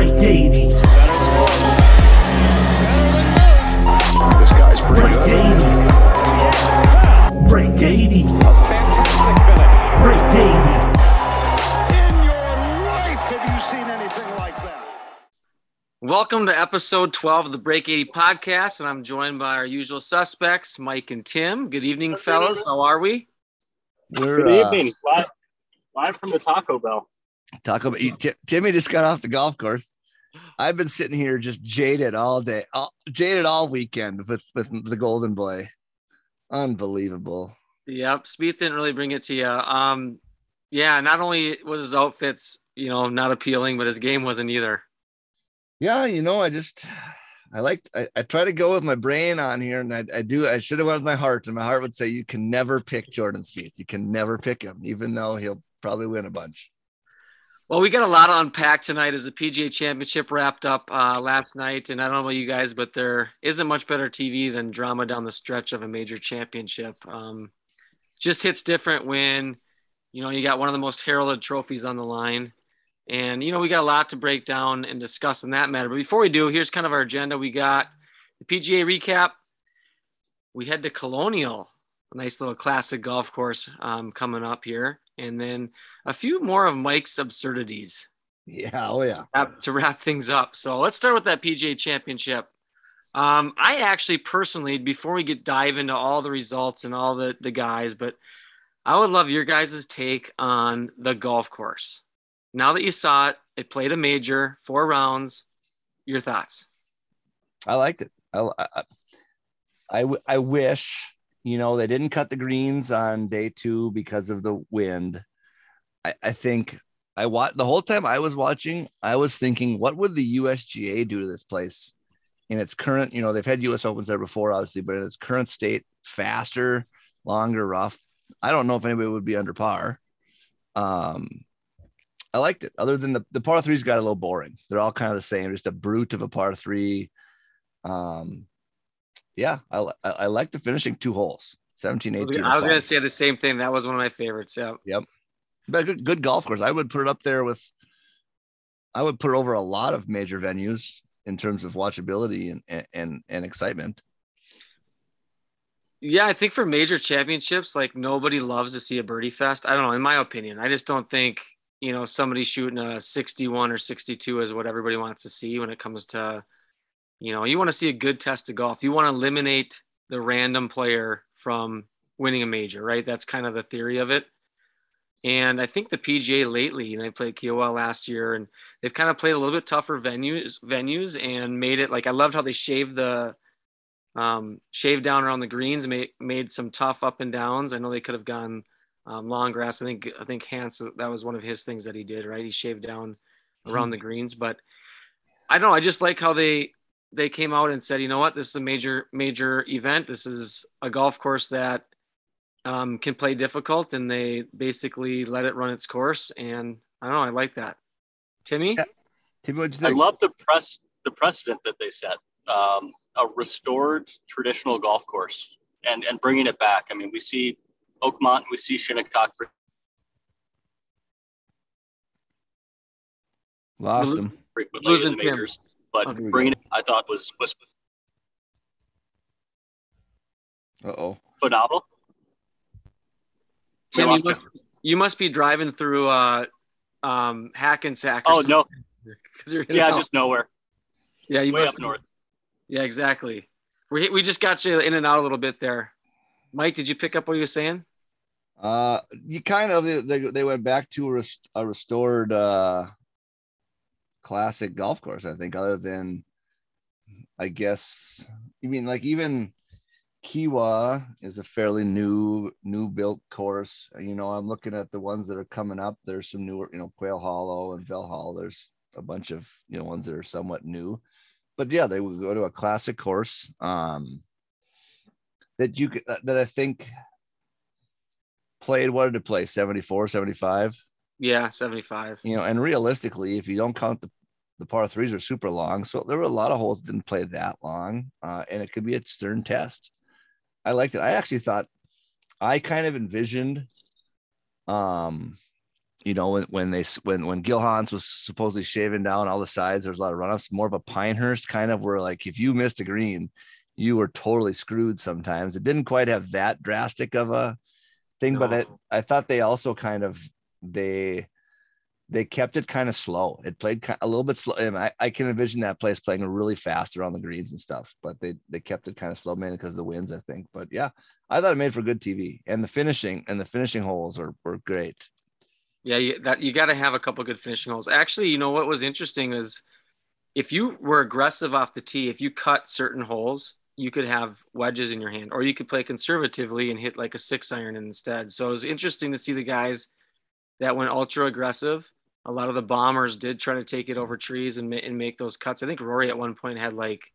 Amazing. Break 80. This guy's pretty Break good. 80. Break 80. Fantastic finish. Break 80. In your life, have you seen anything like that? Welcome to episode 12 of the Break 80 podcast, and I'm joined by our usual suspects, Mike and Tim. Good evening, fellas. How are we? We're Good uh, evening. Live, live from the Taco Bell. Talk about you. Ti- Timmy just got off the golf course. I've been sitting here just jaded all day, all, jaded all weekend with with the Golden Boy. Unbelievable. Yep, Spieth didn't really bring it to you. Um, yeah, not only was his outfits, you know, not appealing, but his game wasn't either. Yeah, you know, I just I like I, I try to go with my brain on here, and I, I do. I should have went with my heart, and my heart would say you can never pick Jordan Spieth. You can never pick him, even though he'll probably win a bunch. Well, we got a lot to unpack tonight as the PGA Championship wrapped up uh, last night, and I don't know about you guys, but there isn't much better TV than drama down the stretch of a major championship. Um, just hits different when you know you got one of the most heralded trophies on the line, and you know we got a lot to break down and discuss in that matter. But before we do, here's kind of our agenda. We got the PGA recap. We head to Colonial, a nice little classic golf course um, coming up here, and then a few more of Mike's absurdities Yeah, oh yeah. to wrap things up. So let's start with that PGA Championship. Um, I actually personally, before we get dive into all the results and all the the guys, but I would love your guys' take on the golf course. Now that you saw it, it played a major, four rounds. Your thoughts? I liked it. I I wish, you know, they didn't cut the greens on day two because of the wind. I, I think I watched the whole time I was watching, I was thinking, what would the USGA do to this place in its current, you know, they've had US Opens there before, obviously, but in its current state, faster, longer, rough. I don't know if anybody would be under par. Um, I liked it. Other than the the par threes got a little boring. They're all kind of the same, just a brute of a par three. Um, yeah, I I, I like the finishing two holes, 17, 18. I was going to say the same thing. That was one of my favorites. Yeah. But good, good golf course. I would put it up there with. I would put over a lot of major venues in terms of watchability and and, and excitement. Yeah, I think for major championships, like nobody loves to see a birdie fest. I don't know, in my opinion. I just don't think, you know, somebody shooting a 61 or 62 is what everybody wants to see when it comes to, you know, you want to see a good test of golf. You want to eliminate the random player from winning a major, right? That's kind of the theory of it. And I think the PGA lately, know, they played Kiawah last year and they've kind of played a little bit tougher venues venues and made it like I loved how they shaved the um, shaved down around the greens, made made some tough up and downs. I know they could have gone um, long grass. I think I think Hanse that was one of his things that he did. Right, he shaved down around the greens, but I don't know. I just like how they they came out and said, you know what, this is a major major event. This is a golf course that um, can play difficult, and they basically let it run its course. And I don't know. I like that. Timmy, Yeah. Timmy, what'd you I love the press the precedent that they set. Um, a restored traditional golf course and and bringing it back. I mean, we see Oakmont, we see Shinnecock for Lost them him. frequently in Losing the Tim. majors, but Okay. bringing it, I thought was was Uh oh. phenomenal. Tim, you must, you must be driving through uh, um, Hackensack. or Oh no, you're yeah, out. just nowhere, yeah, you way must up north. Yeah, exactly. We we just got you in and out a little bit there. Mike, did you pick up what you were saying? Uh, you kind of they, they, they went back to a, rest, a restored uh classic golf course. I think, other than I guess you mean like even Kiawah is a fairly new new built course. You know, I'm looking at the ones that are coming up. There's some newer, you know, Quail Hollow and Valhalla. There's a bunch of you know ones that are somewhat new. But yeah, they would go to a classic course um, that you could, that I think played what did it play 74 75 Yeah, 75. you know and realistically if you don't count the the par threes are super long so there were a lot of holes that didn't play that long uh, and it could be a stern test i liked it i actually thought i kind of envisioned um you know when, when they when when gil hanse was supposedly shaving down all the sides there's a lot of runoffs more of a pinehurst kind of where like if you missed a green you were totally screwed sometimes it didn't quite have that drastic of a thing but No. it, i thought they also kind of they they kept it kind of slow. It played a little bit slow. And I, I can envision that place playing really fast around the greens and stuff, but they they kept it kind of slow, mainly because of the winds, I think. But yeah, I thought it made for good TV. And the finishing and the finishing holes are were great. Yeah, you, that you got to have a couple good finishing holes. Actually, you know what was interesting is if you were aggressive off the tee, if you cut certain holes, you could have wedges in your hand, or you could play conservatively and hit like a six iron instead. So it was interesting to see the guys that went ultra aggressive. A lot of the bombers did try to take it over trees and, and make those cuts. I think Rory at one point had like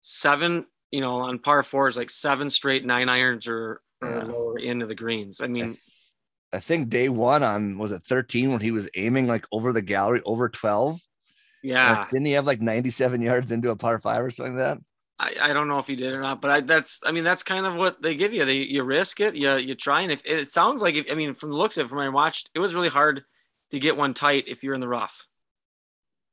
seven, you know, on par fours, like seven straight nine irons or, or Yeah. lower into the greens. I mean, I think day one on was it 13 when he was aiming like over the gallery over 12. yeah. Like, didn't he have like 97 yards into a par five or something like that? I, I don't know if he did or not, but I, that's I mean that's kind of what they give you. They you risk it, you you try, and if it sounds like if, I mean from the looks of it, from what I watched, it was really hard to get one tight if you're in the rough.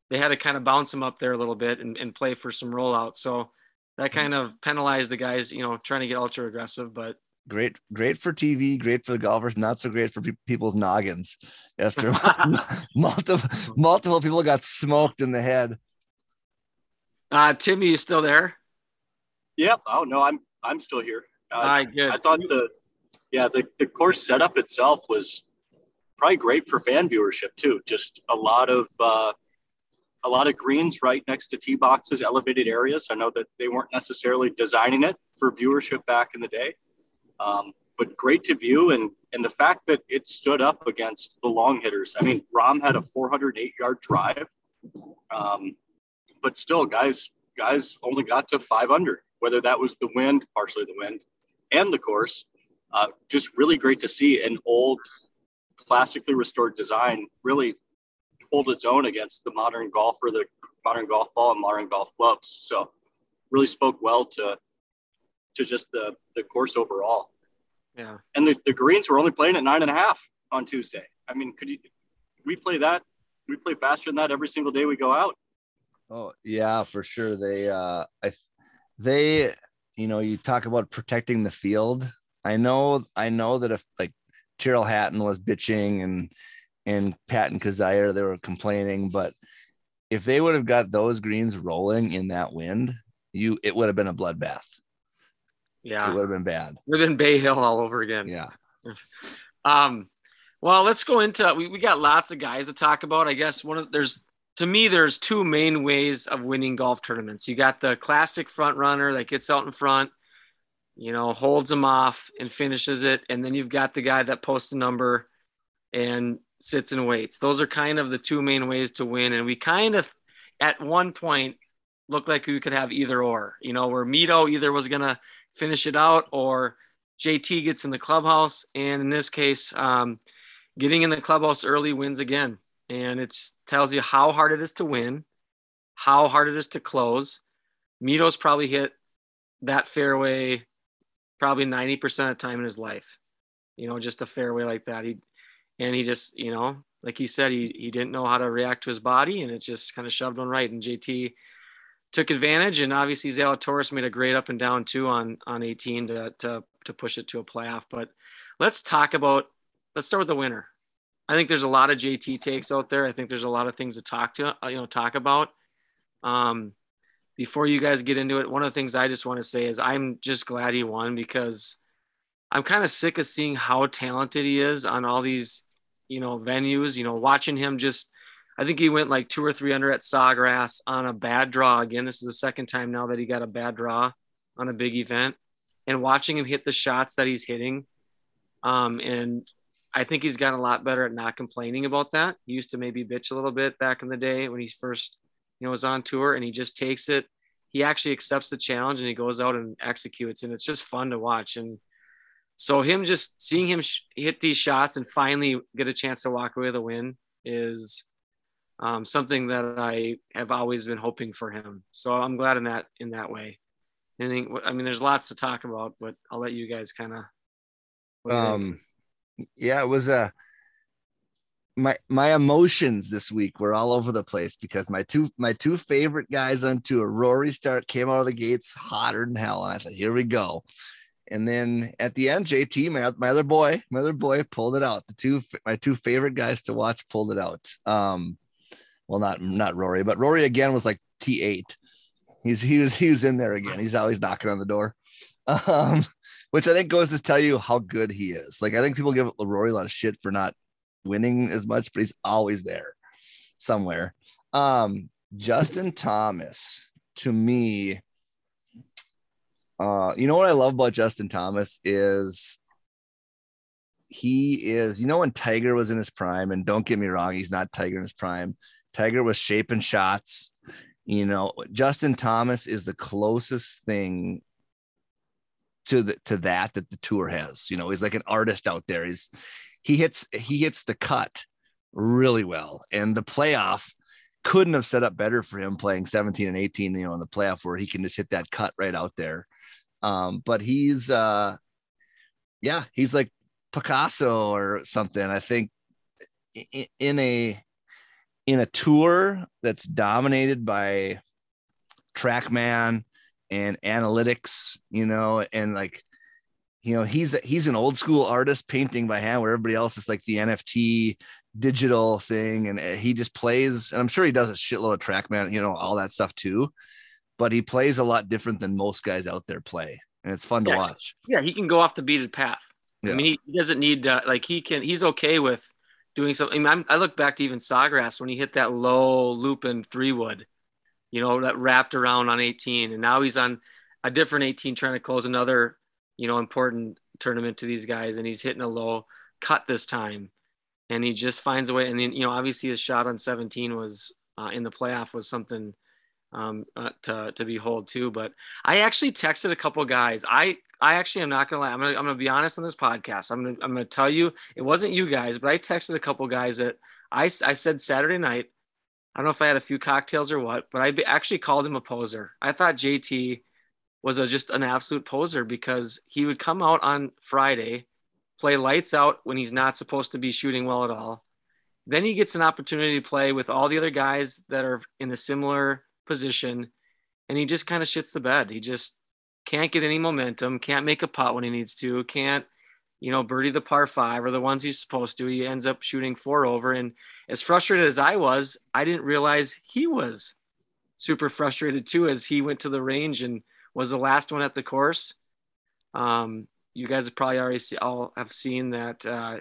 They had to kind of bounce him up there a little bit and, and play for some rollout. So that kind of penalized the guys, you know, trying to get ultra aggressive. But Great, great for TV, great for the golfers, not so great for pe- people's noggins. After multiple multiple people got smoked in the head. uh Timmy, you still there? Yep. Oh no, I'm I'm still here. Uh, All right, good. I thought the yeah the the course setup itself was probably great for fan viewership too. Just a lot of uh, a lot of greens right next to tee boxes, elevated areas. I know that they weren't necessarily designing it for viewership back in the day, um, but great to view and and the fact that it stood up against the long hitters. I mean, Rahm had a 408 yard drive, um, but still, guys guys only got to five under. Whether that was the wind, partially the wind, and the course, uh, just really great to see an old, classically restored design really hold its own against the modern golfer, the modern golf ball, and modern golf clubs. So, really spoke well to to just the the course overall. Yeah. And the, the greens were only playing at nine and a half on Tuesday. I mean, could you we play that? We play faster than that every single day we go out. Oh yeah, for sure. They uh I they you know, you talk about protecting the field. I know I know that if like Tyrrell Hatton was bitching and and Patton Kizzire, they were complaining, but if they would have got those greens rolling in that wind, you it would have been a bloodbath. Yeah. It would have been bad. It Would have been Bay Hill all over again. Yeah. Um, well, let's go into we, we got lots of guys to talk about. I guess one of there's to me there's two main ways of winning golf tournaments. You got the classic front runner that gets out in front, you know, holds them off and finishes it, and then you've got the guy that posts a number and sits and waits. Those are kind of the two main ways to win. And we kind of at one point looked like we could have either or, you know, where Mito either was gonna finish it out or JT gets in the clubhouse, and in this case, um, getting in the clubhouse early wins again. And it tells you how hard it is to win, how hard it is to close. Mito's probably hit that fairway probably 90% of time in his life. You know, just a fairway like that. He and he just, you know, like he said, he he didn't know how to react to his body and it just kind of shoved one right. And JT took advantage and obviously Zalatoris made a great up and down too on on 18 to to to push it to a playoff. But let's talk about let's start with the winner. I think there's a lot of JT takes out there. I think there's a lot of things to talk to uh, you know talk about. Um, before you guys get into it, one of the things I just want to say is I'm just glad he won because I'm kind of sick of seeing how talented he is on all these you know venues. You know, watching him just I think he went like two or three under at Sawgrass on a bad draw again. This is the second time now that he got a bad draw on a big event, and watching him hit the shots that he's hitting, um, and I think he's gotten a lot better at not complaining about that. He used to maybe bitch a little bit back in the day when he first, you know, was on tour and he just takes it. He actually accepts the challenge and he goes out and executes and it's just fun to watch. And so him just seeing him sh- hit these shots and finally get a chance to walk away with a win is um, something that I have always been hoping for him. So I'm glad in that in that way. Anything? I mean, there's lots to talk about, but I'll let you guys kind of. Um, yeah, it was a. My my emotions this week were all over the place because my two my two favorite guys on tour, Rory start came out of the gates hotter than hell, and I thought, here we go. And then at the end, JT, my, my other boy, my other boy, pulled it out. The two my two favorite guys to watch pulled it out. Um, well, not not Rory, but Rory again was like T8. He's he was he was in there again. He's always knocking on the door. Um, which I think goes to tell you how good he is. Like I think people give Rory a lot of shit for not winning as much, but he's always there somewhere. Um, Justin Thomas to me, uh, you know what I love about Justin Thomas is he is, you know, when Tiger was in his prime, and don't get me wrong, he's not Tiger in his prime. Tiger was shaping shots. You know, Justin Thomas is the closest thing to the to that that the tour has. You know, he's like an artist out there. He's he hits he hits the cut really well, and the playoff couldn't have set up better for him playing 17 and 18. You know, in the playoff where he can just hit that cut right out there. Um, but he's uh, yeah, he's like Picasso or something. I think in a in a tour that's dominated by trackman and analytics you know and like you know he's he's an old school artist painting by hand where everybody else is like the nft digital thing. And uh, he just plays and i'm sure he does a shitload of trackman you know all that stuff too. But he plays a lot different than most guys out there play and it's fun yeah. to watch. Yeah he can go off the beaten path. Yeah. i mean he, he doesn't need uh, like he can he's okay with doing something I, mean, I'm, I look back to even sawgrass when he hit that low loop in three wood you know that wrapped around on 18 and now he's on a different 18 trying to close another you know important tournament to these guys and he's hitting a low cut this time. And he just finds a way and then you know obviously his shot on 17 was uh, in the playoff was something um, uh, to, to behold too. But i actually texted a couple guys. I i actually am not gonna lie i'm gonna, I'm gonna be honest on this podcast. I'm gonna, I'm gonna tell you it wasn't you guys but i texted a couple guys that i, I said saturday night. I don't know if I had a few cocktails or what, but I actually called him a poser. I thought JT was a, just an absolute poser because he would come out on Friday, play lights out when he's not supposed to be shooting well at all. Then he gets an opportunity to play with all the other guys that are in a similar position, and he just kind of shits the bed. He just can't get any momentum, can't make a pot when he needs to, can't you know, birdie the par five or the ones he's supposed to. He ends up shooting four over. And as frustrated as I was, I didn't realize he was super frustrated too as he went to the range and was the last one at the course. Um, you guys have probably already see, all have seen that. Uh,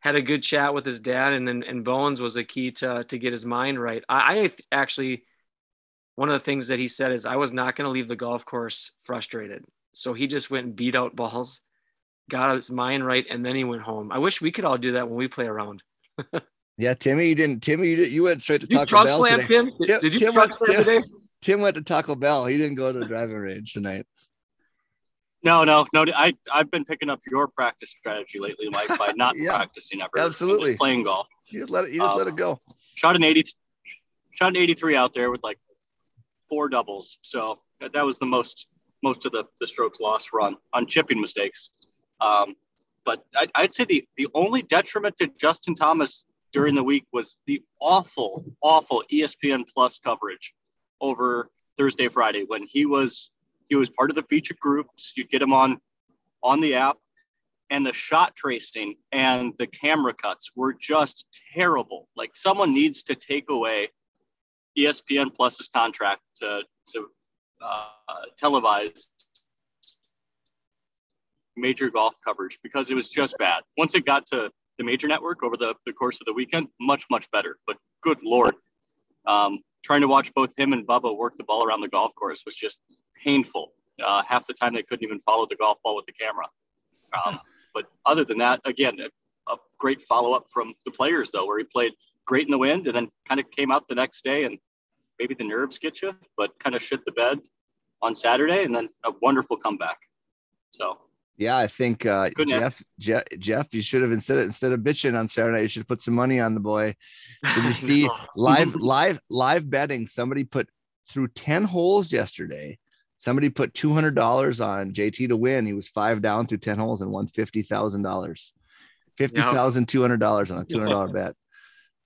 had a good chat with his dad, and then and Bones was a key to to get his mind right. I, I actually one of the things that he said is I was not going to leave the golf course frustrated, so he just went and beat out balls got his mind right, and then he went home. I wish we could all do that when we play around. Yeah, Timmy, you didn't. Timmy, you, did, you went straight to you Taco trunk Bell slam today. him? Did, Tim- did you Tim Tim- today? Tim went to Taco Bell. He didn't go to the driving range tonight. No, no, no. I I've been picking up your practice strategy lately, Mike, by not Yeah, practicing ever. absolutely. just playing golf. You just let it. You just let it go. Shot an eighty, shot an eighty-three out there with like four doubles. So that, that was the most most of the the strokes lost run on chipping mistakes. Um, but I'd, I'd say the the only detriment to Justin Thomas during the week was the awful, awful ESPN Plus coverage over Thursday, Friday when he was he was part of the featured groups. You'd get him on on the app, and the shot tracing and the camera cuts were just terrible. Like someone needs to take away ESPN Plus's contract to to uh, televise major golf coverage because it was just bad. Once it got to the major network over the, the course of the weekend, much, much better. But good Lord, um, trying to watch both him and Bubba work the ball around the golf course was just painful. Uh, half the time they couldn't even follow the golf ball with the camera. Um, but other than that, again, a great follow up from the players though, where he played great in the wind and then kind of came out the next day and maybe the nerves get you, but kind of shit the bed on Saturday and then a wonderful comeback. So Yeah, I think uh, Jeff, Jeff, Jeff, you should have instead of, instead of bitching on Saturday, you should put some money on the boy. Did you see live, live, live betting? Somebody put through 10 holes yesterday. Somebody put $200 on JT to win. He was five down through 10 holes and won $50,000. $50,200 on a $200 bet.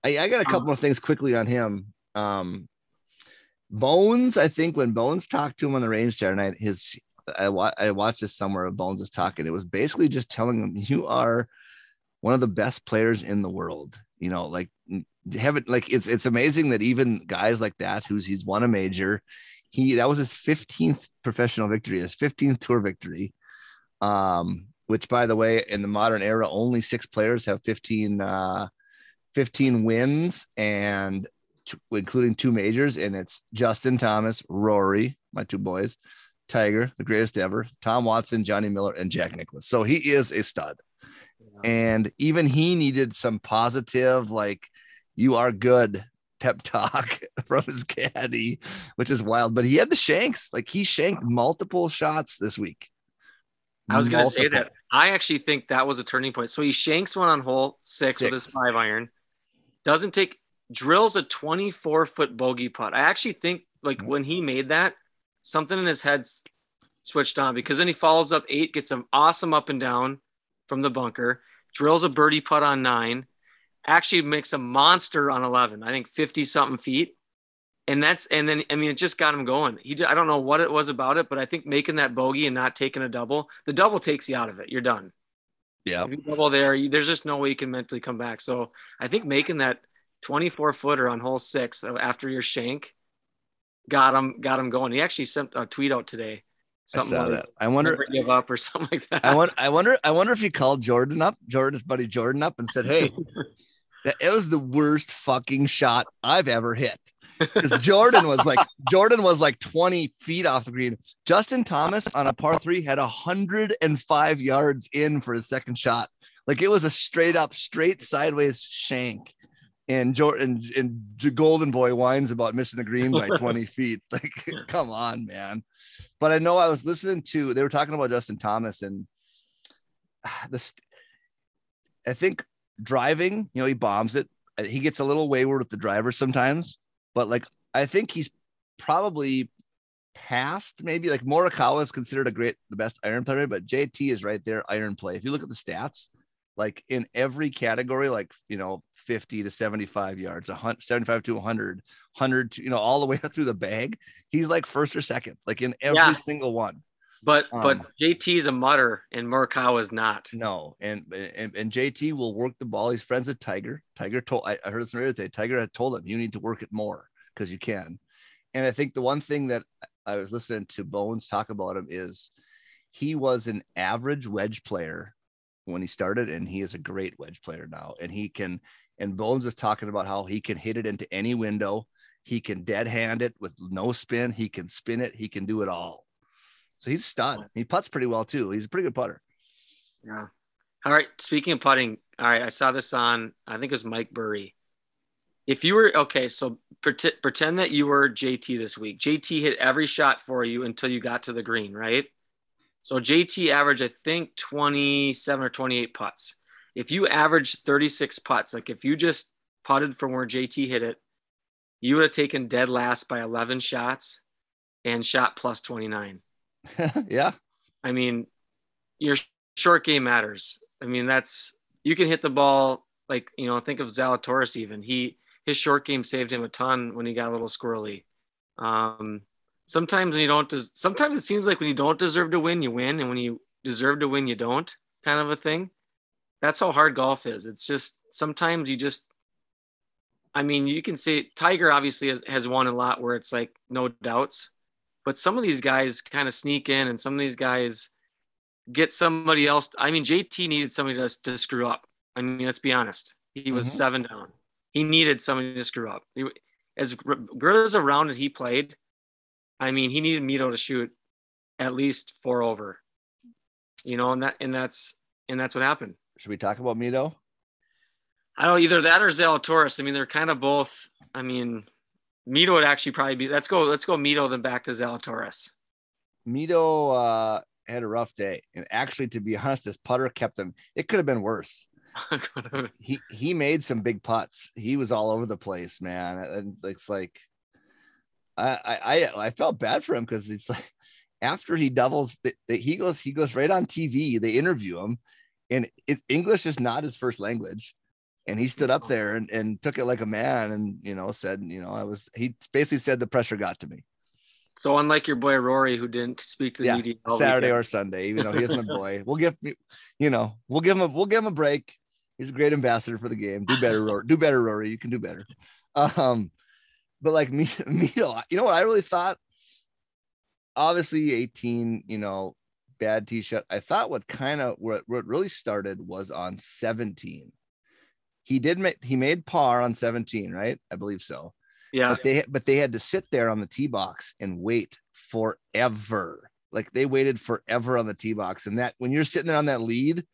I, I got a couple of things quickly on him. Um, Bones, I think when Bones talked to him on the range Saturday night, his I, wa- I watched this somewhere of Bones is talking. It was basically just telling him you are one of the best players in the world. You know, like haven't like it's it's amazing that even guys like that, who's he's won a major, he that was his 15th professional victory, his 15th tour victory. Um, which by the way, in the modern era, only six players have 15 uh 15 wins and two, including two majors, and it's Justin Thomas, Rory, my two boys, Tiger, the greatest ever, Tom Watson, Johnny Miller, and Jack Nicklaus. So he is a stud. And even he needed some positive, like, you are good pep talk from his caddy, which is wild. But he had the shanks, like, he shanked multiple shots this week. I was going to say that. I actually think that was a turning point. So he shanks one on hole six, with his five iron. Doesn't take drills a 24 foot bogey putt. I actually think like Mhm. when he made that, something in his head's switched on because then he follows up eight, gets an awesome up and down from the bunker, drills a birdie putt on nine, actually makes a monster on 11. I think 50 something feet. And that's and then I mean it just got him going. He did, I don't know what it was about it, but I think making that bogey and not taking a double, the double takes you out of it. You're done. Yeah. If you double there, you, there's just no way you can mentally come back. So I think making that 24 footer on hole six after your shank got him got him going. He actually sent a tweet out today. I saw like, that. I wonder, never give up or something like that. I wonder, I wonder, I wonder if he called Jordan up, Jordan's buddy Jordan up, and said, "Hey, that it was the worst fucking shot I've ever hit." Because Jordan was like, Jordan was like 20 feet off the green. Justin Thomas on a par three had 105 yards in for his second shot. Like it was a straight up, straight sideways shank. And Jordan and Golden Boy whines about missing the green by 20 feet. Like, come on, man. But I know I was listening to they were talking about Justin Thomas and this. I think driving, you know, he bombs it. Uh, He gets a little wayward with the driver sometimes, but like I think he's probably past maybe like Morikawa is considered a great, the best iron player, but JT is right there, iron play. If you look at the stats, like in every category, like you know, 50 to 75 yards, 100, 75 to 100, 100, to, you know, all the way up through the bag, he's like first or second, like in every Yeah. single one. but um, but JT's a mutter and Morikawa is not. No, and, and and JT will work the ball. He's friends with Tiger. Tiger told I, I heard this radio today. Tiger had told him you need to work it more because you can. And I think the one thing that I was listening to Bones talk about him is he was an average wedge player when he started, and he is a great wedge player now. And he can. And Bones is talking about how he can hit it into any window. He can dead hand it with no spin. He can spin it. He can do it all. So he's stud. He puts pretty well too. He's a pretty good putter. Yeah. All right. Speaking of putting, all right, I saw this on, I think it was Mike Burry. If you were okay, so pretend, pretend that you were JT this week. JT hit every shot for you until you got to the green, right? So JT averaged, I think, 27 or 28 putts. If you averaged 36 putts, like if you just putted from where JT hit it, you would have taken dead last by 11 shots and shot plus 29. yeah. I mean, your short game matters. I mean, that's you can hit the ball like you know. Think of Zalatoris. Even he his short game saved him a ton when he got a little squirrely. Um, sometimes when you don't, des- sometimes it seems like when you don't deserve to win, you win, and when you deserve to win, you don't. Kind of a thing. That's how hard golf is. It's just sometimes you just. I mean, you can see Tiger obviously has, has won a lot where it's like no doubts, but some of these guys kind of sneak in, and some of these guys get somebody else. I mean, JT needed somebody to, to screw up. I mean, let's be honest. He was Mhm. seven down. He needed somebody to screw up. He, as good as a round that he played, I mean, he needed Mito to shoot at least four over. You know, and that and that's and that's what happened. Should we talk about Mito? I don't either that or Zalatoris. I mean, they're kind of both. I mean, Mito would actually probably be. Let's go. Let's go Mito then back to Zalatoris. Mito uh, had a rough day, and actually, to be honest, this putter kept him. It could have been worse. he he made some big putts. He was all over the place, man. And it's like I I I felt bad for him because it's like after he doubles, that he goes he goes right on TV. They interview him, and it, English is not his first language. And he stood up there and, and took it like a man, and you know said, you know, I was. He basically said the pressure got to me. So unlike your boy Rory, who didn't speak to the yeah, media Saturday weekend. or Sunday, even though he isn't a boy, we'll give you know we'll give him a, we'll give him a break. He's a great ambassador for the game. Do better, Rory. Do better, Rory. You can do better. Um, but like me, Mito, you know what I really thought? Obviously, 18, you know, bad tee shot. I thought what kind of what, what really started was on 17. He did make he made par on 17, right? I believe so. Yeah. But they but they had to sit there on the tee box and wait forever. Like they waited forever on the tee box. And that when you're sitting there on that lead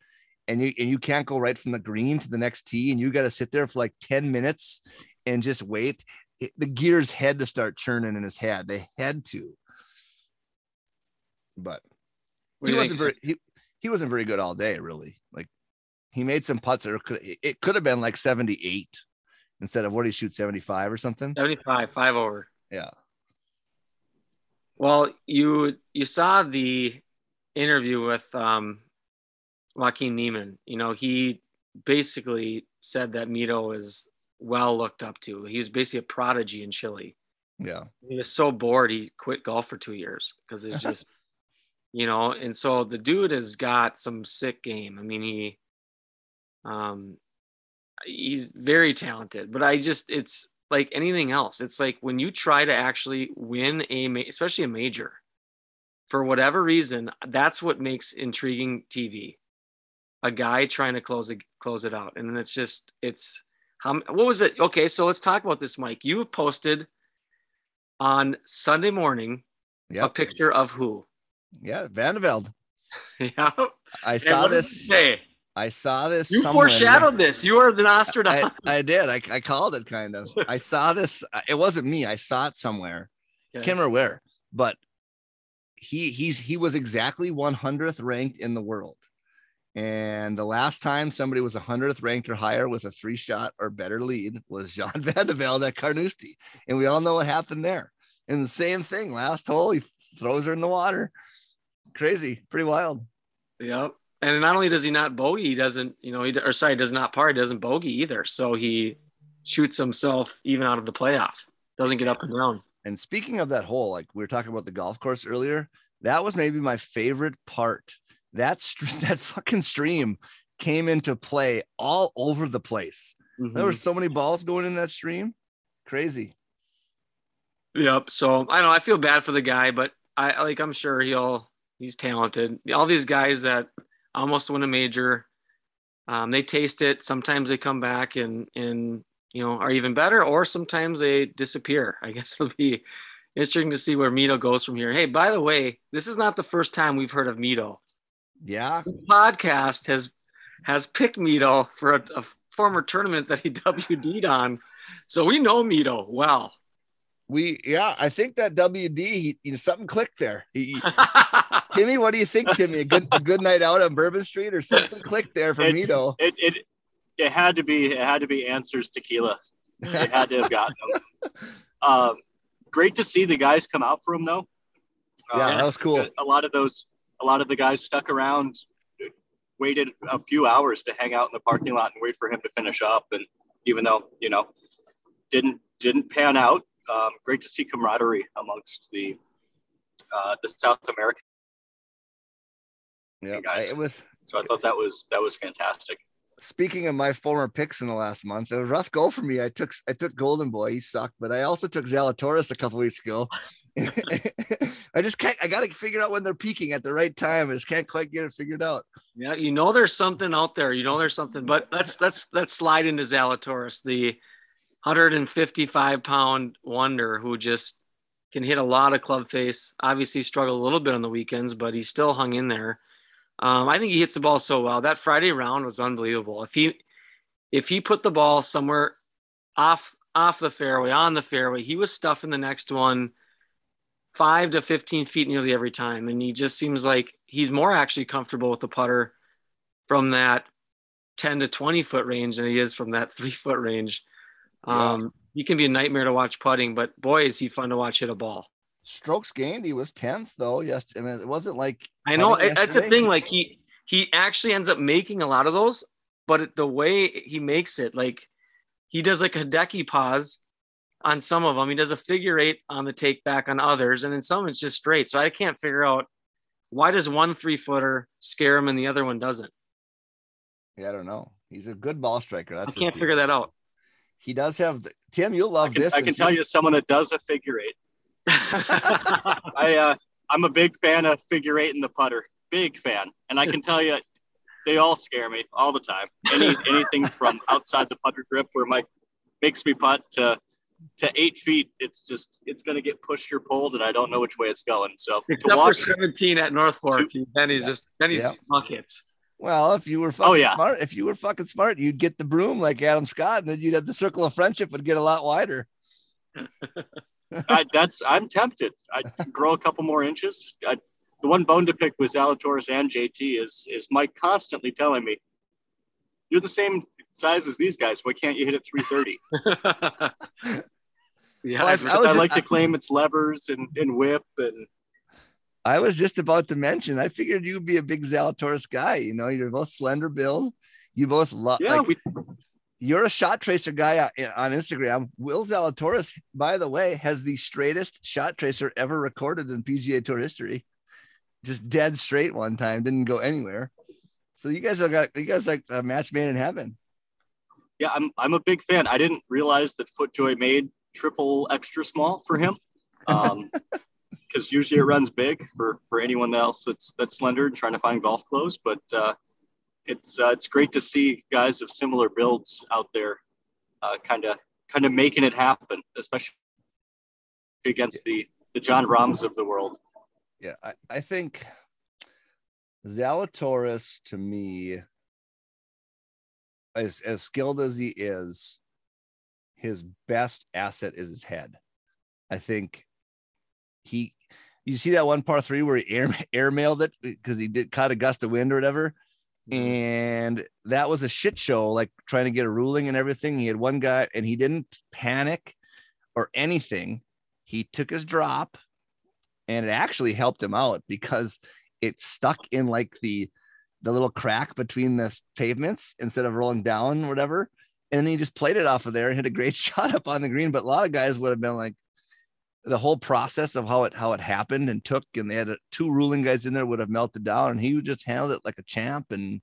and you and you can't go right from the green to the next tee and you got to sit there for like 10 minutes and just wait it, the gears had to start churning in his head. They had to. But he wasn't very he, he wasn't very good all day, really. Like he made some putts that could it could have been like 78 instead of what he shoot 75 or something. 75, five over. Yeah. Well, you you saw the interview with um Joaquin Niemann. You know, he basically said that Mito is well looked up to. He was basically a prodigy in Chile. Yeah. He was so bored he quit golf for two years because it's just, you know, and so the dude has got some sick game. I mean, he, um, he's very talented, but I just, it's like anything else. It's like when you try to actually win a, especially a major, for whatever reason, that's what makes intriguing TV. A guy trying to close it, close it out, and then it's just, it's, how, what was it? Okay, so let's talk about this, Mike. You posted on Sunday morning yep. a picture of who? Yeah, Van de Velde. yeah. I saw this. Say? I saw this. You somewhere. foreshadowed this. You are the Nostradamus. I, I did. I, I called it kind of. I saw this. Uh, it wasn't me. I saw it somewhere. Okay. Can't remember where, but he he's he was exactly 100th ranked in the world. And the last time somebody was 100th ranked or higher with a three shot or better lead was Jean Van de Velde at Carnoustie. And we all know what happened there. And the same thing, last hole, he throws her in the water. Crazy, pretty wild. Yep. And not only does he not bogey, he doesn't, you know, he or sorry, does not par, he doesn't bogey either. So he shoots himself even out of the playoff. Doesn't get up and down. And speaking of that hole, like we were talking about the golf course earlier, that was maybe my favorite part that that fucking stream came into play all over the place. Mm-hmm. There were so many balls going in that stream. Crazy. Yep. So I know I feel bad for the guy, but I like I'm sure he'll he's talented. All these guys that almost win a major, um, they taste it. Sometimes they come back and and you know are even better, or sometimes they disappear. I guess it'll be interesting to see where Mito goes from here. Hey, by the way, this is not the first time we've heard of Mito. Yeah. The podcast has has picked Mito for a, a former tournament that he WD'd on. So we know Mito well. We yeah, I think that WD he, you know, something clicked there. He, Timmy, what do you think, Timmy? A good a good night out on Bourbon Street or something clicked there for it, Mito. It, it it had to be it had to be answers tequila. It had to have gotten them. Um, great to see the guys come out for him though. Yeah, uh, that was cool. A lot of those a lot of the guys stuck around, waited a few hours to hang out in the parking lot and wait for him to finish up. And even though you know didn't didn't pan out, um, great to see camaraderie amongst the uh, the South American yeah, guys. It was. So I thought that was that was fantastic. Speaking of my former picks in the last month, a rough goal for me. I took I took Golden Boy, he sucked, but I also took Zalatoris a couple weeks ago. I just can't. I got to figure out when they're peaking at the right time. I just can't quite get it figured out. Yeah, you know, there's something out there. You know, there's something. But let's let's let's slide into Zalatoris, the 155 pound wonder who just can hit a lot of club face. Obviously, struggled a little bit on the weekends, but he still hung in there. Um, I think he hits the ball so well. That Friday round was unbelievable. If he if he put the ball somewhere off off the fairway, on the fairway, he was stuffing the next one five to 15 feet nearly every time. And he just seems like he's more actually comfortable with the putter from that 10 to 20 foot range than he is from that three foot range. Um, He can be a nightmare to watch putting, but boy, is he fun to watch hit a ball. Strokes gained, he was 10th though. Yes. I mean, it wasn't like I know that's the thing. Like he he actually ends up making a lot of those, but the way he makes it, like he does like a Hideki pause on some of them. He does a figure eight on the take back on others, and then some it's just straight. So I can't figure out why does one three footer scare him and the other one doesn't. Yeah, I don't know. He's a good ball striker. That's I can't figure that out. He does have the, Tim. You'll I love can, this. I can tell you someone that does a figure eight. I uh, I'm a big fan of figure eight and the putter. Big fan, and I can tell you, they all scare me all the time. Any anything from outside the putter grip where Mike makes me putt to to eight feet, it's just it's gonna get pushed or pulled, and I don't know which way it's going. So to Except for 17 at North Fork, then he's Yeah. just then he's Yeah. buckets. Well, if you were oh, fucking Oh, yeah. smart, if you were fucking smart, you'd get the broom like Adam Scott, and then you'd have the circle of friendship would get a lot wider. I, that's I'm tempted. I grow a couple more inches. I, the one bone to pick with Zalatoris and JT is is Mike constantly telling me, "You're the same size as these guys. Why can't you hit it 330?" yeah, Well, I- Because I, like I- to claim it's levers and, and whip and I was just about to mention. I figured you'd be a big Zalatoris guy. You know, you're both slender build. You both love. yeah, like, we you're a shot tracer guy on- on Instagram. Will Zalatoris, by the way, has the straightest shot tracer ever recorded in PGA Tour history. Just dead straight one time, didn't go anywhere. So you guys are got you guys like a match made in heaven. Yeah, I'm I'm a big fan. I didn't realize that FootJoy made triple extra small for him. Um, because usually it runs big for for anyone else that's that's slender and trying to find golf clothes. But uh, it's uh, it's great to see guys of similar builds out there, kind of kind of making it happen, especially against the the Jon Rahms of the world. Yeah, I, I think Zalatoris to me, as as skilled as he is, his best asset is his head. I think he you see that one par three where he air airmailed it because he did caught a gust of wind or whatever. Mm-hmm. And that was a shit show, like trying to get a ruling and everything. He had one guy and he didn't panic or anything. He took his drop and it actually helped him out because it stuck in like the the little crack between the pavements instead of rolling down whatever. And then he just played it off of there and hit a great shot up on the green. But a lot of guys would have been like the whole process of how it how it happened and took, and they had uh, two ruling guys in there would have melted down, and he just handled it like a champ. And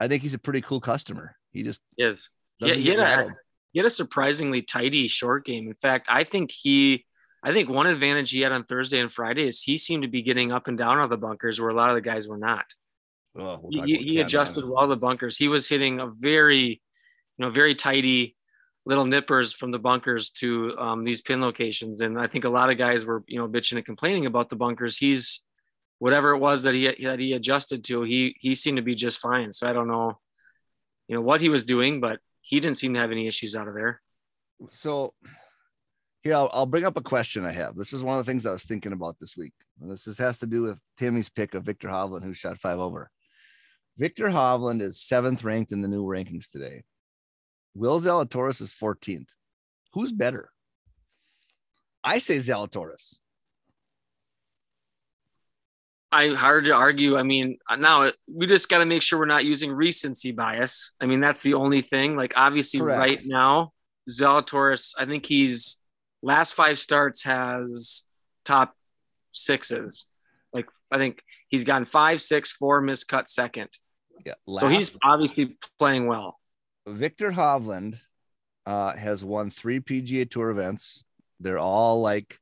I think he's a pretty cool customer. He just Yes. Yeah, doesn't he had, a, he had a surprisingly tidy short game. In fact, I think he, I think one advantage he had on Thursday and Friday is he seemed to be getting up and down on the bunkers where a lot of the guys were not. Oh, we'll He, he- about he Ken, adjusted man. well the bunkers. He was hitting a very, you know, very tidy little nippers from the bunkers to um, these pin locations. And I think a lot of guys were, you know, bitching and complaining about the bunkers. He's whatever it was that he that he adjusted to. He he seemed to be just fine. So I don't know, you know, what he was doing, but he didn't seem to have any issues out of there. so here I'll, I'll bring up a question I have. This is one of the things I was thinking about this week. And this is, has to do with Timmy's pick of Viktor Hovland, who shot five over. Viktor Hovland is seventh ranked in the new rankings today. Will Zalatoris is 14th. Who's better? I say Zalatoris. I hard to argue. I mean, uh, now uh, we just got to make sure we're not using recency bias. I mean, that's the only thing. Like, obviously, Correct. right now, Zalatoris, I think he's last five starts has top sixes. Like, I think he's gotten five, six, four miscut second. Yeah. So he's obviously playing well. Viktor Hovland uh, has won three PGA Tour events. They're all like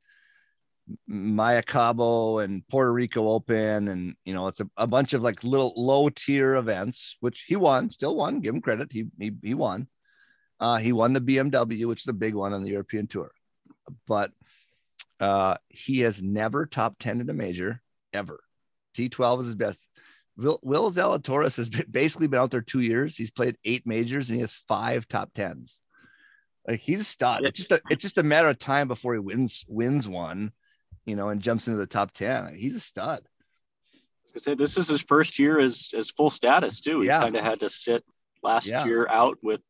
Mayakoba and Puerto Rico Open, and you know it's a, a bunch of like little low tier events, which he won, still won. Give him credit, he he, he won. Uh, he won the BMW, which is the big one on the European Tour, but uh, he has never top ten in a major ever. T12 is his best. Will, Will Zalatoris has been, basically been out there two years. He's played eight majors and he has five top tens. Like he's a stud. It's just a it's just a matter of time before he wins wins one, you know, and jumps into the top ten. He's a stud. I say this is his first year as as full status too. He Yeah. kind of had to sit last Yeah. year out with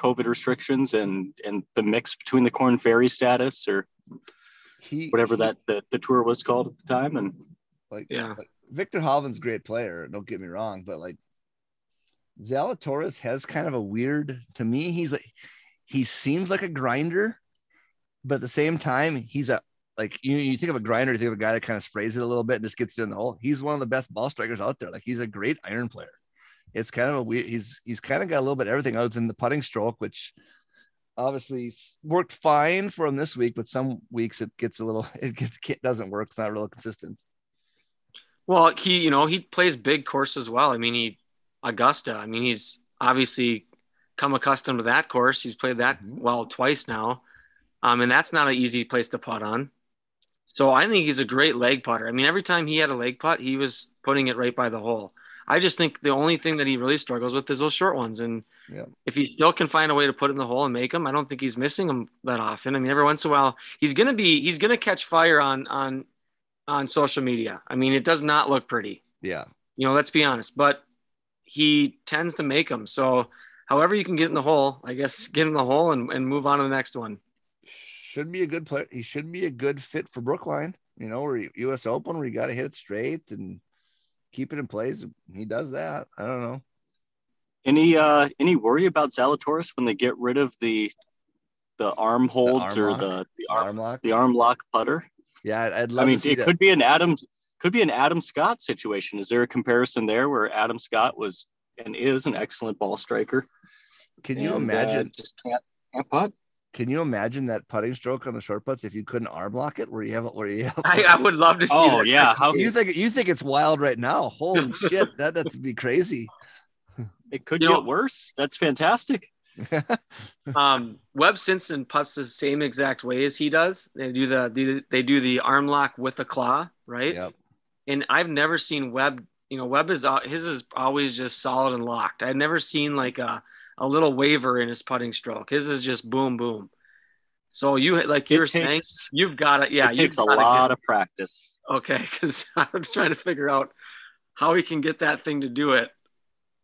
COVID restrictions and and the mix between the Corn Ferry status or He whatever he- that the, the tour was called at the time. And like Yeah. like, Viktor Hovland's great player. Don't get me wrong, but like Zalatoris has kind of a weird to me. He's like he seems like a grinder, but at the same time, he's a like you, you think of a grinder, you think of a guy that kind of sprays it a little bit and just gets it in the hole. He's one of the best ball strikers out there. Like he's a great iron player. It's kind of a weird. He's he's kind of got a little bit everything other than the putting stroke, which obviously worked fine for him this week, but some weeks it gets a little it gets it doesn't work. It's not real consistent. Well, he, you know, he plays big course as well. I mean, he Augusta. I mean, he's obviously come accustomed to that course. He's played that Mhm. well twice now, um, and that's not an easy place to putt on. So I think he's a great leg putter. I mean, every time he had a leg putt, he was putting it right by the hole. I just think the only thing that he really struggles with is those short ones, and Yeah. if he still can find a way to put it in the hole and make them, I don't think he's missing them that often. I mean, every once in a while, he's gonna be he's gonna catch fire on on on social media. I mean, it does not look pretty. Yeah. You know, let's be honest. But he tends to make them. So, however you can get in the hole, I guess get in the hole and, and move on to the next one. should be a good player. He should be a good fit for Brookline, you know, or US Open where you got to hit it straight and keep it in place. He does that. I don't know. any uh any worry about Zalatoris when they get rid of the the arm holds arm or lock? the the arm Arm lock. the arm lock putter? Yeah, I'd, I'd love I mean, to see it that. could be an Adam could be an Adam Scott situation. Is there a comparison there where Adam Scott was and is an excellent ball striker? Can you and, uh, imagine? just can't can't putt. Can you imagine that putting stroke on the short putts if you couldn't arm lock it? Where you have it? Where you have? I, I would love to see Oh that. yeah, how you think you think it's wild right now? Holy shit, that that'd be crazy. it could You get know- worse. That's fantastic. Um, Webb Simpson puts the same exact way as he does. They do the do they do the arm lock with a claw, right? Yep. And I've never seen Webb. You know, Webb is his is always just solid and locked. I've never seen like a a little waver in his putting stroke. His is just boom boom. So you like you It were saying, you've got it. yeah, it takes a lot of practice. Okay, because I'm trying to figure out how he can get that thing to do it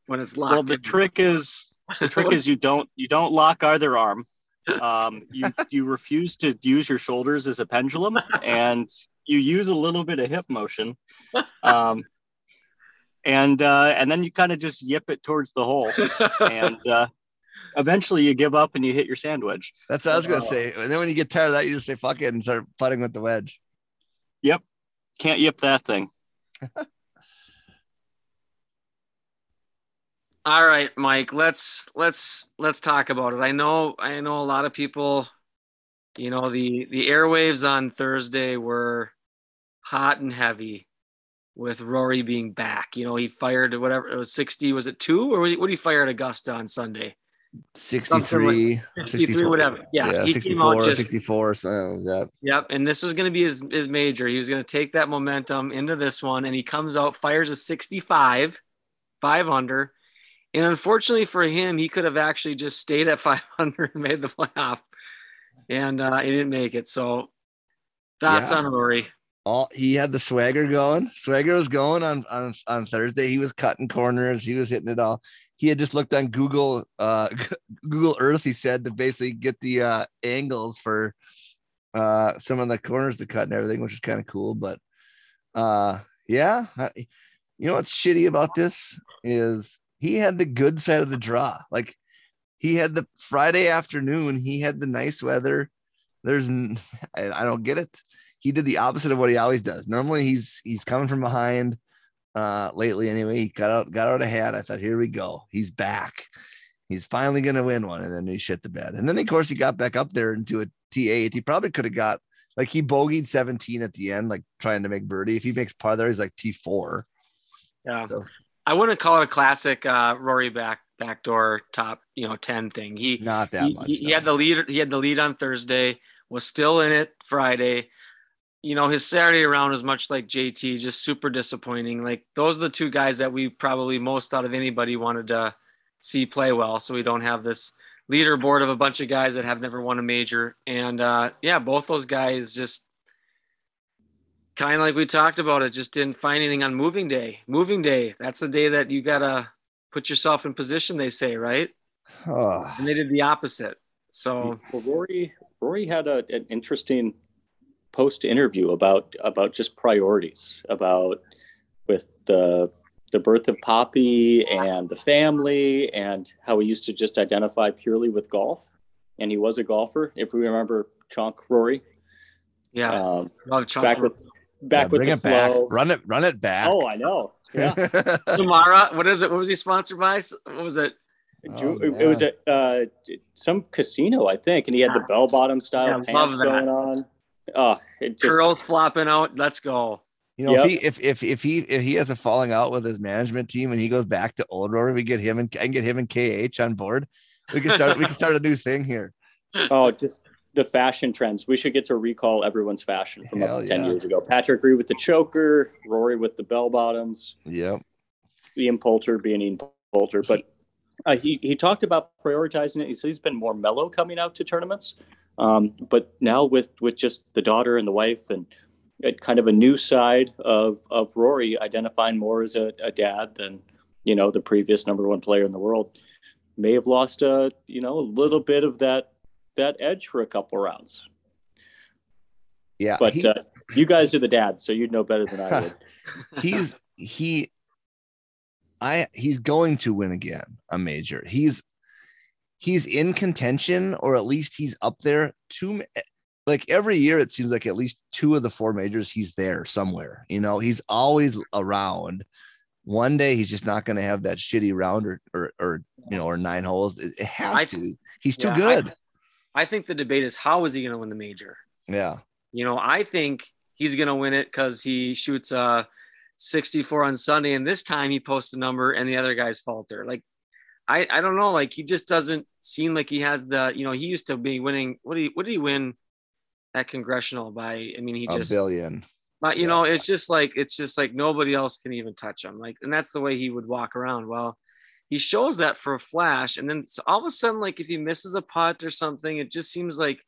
when it's locked. Well, the in. trick is the trick is you don't you don't lock either arm. Um, you you refuse to use your shoulders as a pendulum, and you use a little bit of hip motion. Um, and uh, and then you kind of just yip it towards the hole, and uh, eventually you give up and you hit your sand wedge. That's what I was gonna Oh. say. And then when you get tired of that, you just say fuck it and start putting with the wedge. Yep, can't yip that thing. All right, Mike, let's let's let's talk about it. I know I know a lot of people, you know, the the airwaves on Thursday were hot and heavy with Rory being back. You know, he fired whatever it was 60, was it 2 or was he, what did he fire at Augusta on Sunday? 63, 63 whatever. Yeah, yeah, he came 64, just- 64, something like that. Yep, and this was going to be his his major. He was going to take that momentum into this one, and he comes out, fires a 65, five under, and unfortunately for him, he could have actually just stayed at 500 and made the playoff, and uh, he didn't make it. So, thoughts Yeah. on Rory? all he had the swagger going. Swagger was going on on on Thursday. He was cutting corners. He was hitting it all. He had just looked on Google uh Google Earth. He said to basically get the uh angles for uh some of the corners to cut and everything, which is kind of cool. But uh yeah, I- you know what's shitty about this is he had the good side of the draw. Like he had the Friday afternoon. He had the nice weather. There's I don't get it he did the opposite of what he always does. Normally he's he's coming from behind. Uh lately anyway, he got out got out ahead. I thought, here we go. He's back. He's finally gonna win one. And then he shit the bed. And then of course he got back up there into a T8. He probably could have got like he bogeyed 17 at the end, like trying to make birdie. If he makes par there, he's like T4. Yeah, So I wouldn't call it a classic uh, Rory back backdoor top you know 10 thing. He not that he, much. he- he had the lead. He had the lead on Thursday. Was still in it Friday. you know, his Saturday round is much like JT, just super disappointing. Like those are the two guys that we probably most out of anybody wanted to see play well. So we don't have this leaderboard of a bunch of guys that have never won a major. And uh, yeah, both those guys just kind of like we talked about it, just didn't find anything on moving day. Moving day, that's the day that you gotta put yourself in position. They say, right? Oh, And they did the opposite. So Well, Rory Rory had a, an interesting post interview about about just priorities about with the the birth of Poppy and the family and how he used to just identify purely with golf and he was a golfer if we remember Chonk Rory yeah, um, a lot of chunk back with yeah, back with bring the it back. flow. Run it, run it back. Oh, I know. Yeah. Samara. What is it? What was he sponsored by? What was it? Ju- Oh, it, it was man. at uh, some casino, I think, and he had the bell bottom style Yeah, pants going on. Oh, it just Curls flopping out. Let's go. You know, Yep. if he if if if he if he has a falling out with his management team and he goes back to old Rory, we get him and and get him and KH on board. We can start we can start a new thing here. oh, just the fashion trends. We should get to recall everyone's fashion from Hell up to ten yeah. years ago. Patrick Reed with the choker, Rory with the bell bottoms, Yep. Ian Poulter being Ian Poulter, but. Uh, he, he talked about prioritizing it. He said he's been more mellow coming out to tournaments. Um, but now with, with just the daughter and the wife and uh, kind of a new side of, of Rory identifying more as a, a dad than, you know, the previous number one player in the world may have lost a, you know, a little bit of that, that edge for a couple rounds. Yeah. But he- uh, you guys are the dads, so you'd know better than I would. he's he I he's going to win again a major. He's he's in contention or at least he's up there two like every year it seems like at least two of the four majors he's there somewhere. You know, he's always around. One day he's just not going to have that shitty round or, or or you know or nine holes. It, it has I- to. He's too Yeah, I- good. I think the debate is how is he going to win the major? yeah. You know, I think he's going to win it because he shoots uh 64 on Sunday, and this time he posts a number, and the other guys falter. Like, I I don't know. Like, he just doesn't seem like he has the. You know, he used to be winning. What did he What did he win at congressional by? I mean, he A just. billion. But you Yeah. know, it's just like it's just like nobody else can even touch him. Like, and that's the way he would walk around. Well, he shows that for a flash, and then so all of a sudden, like if he misses a putt or something, it just seems like,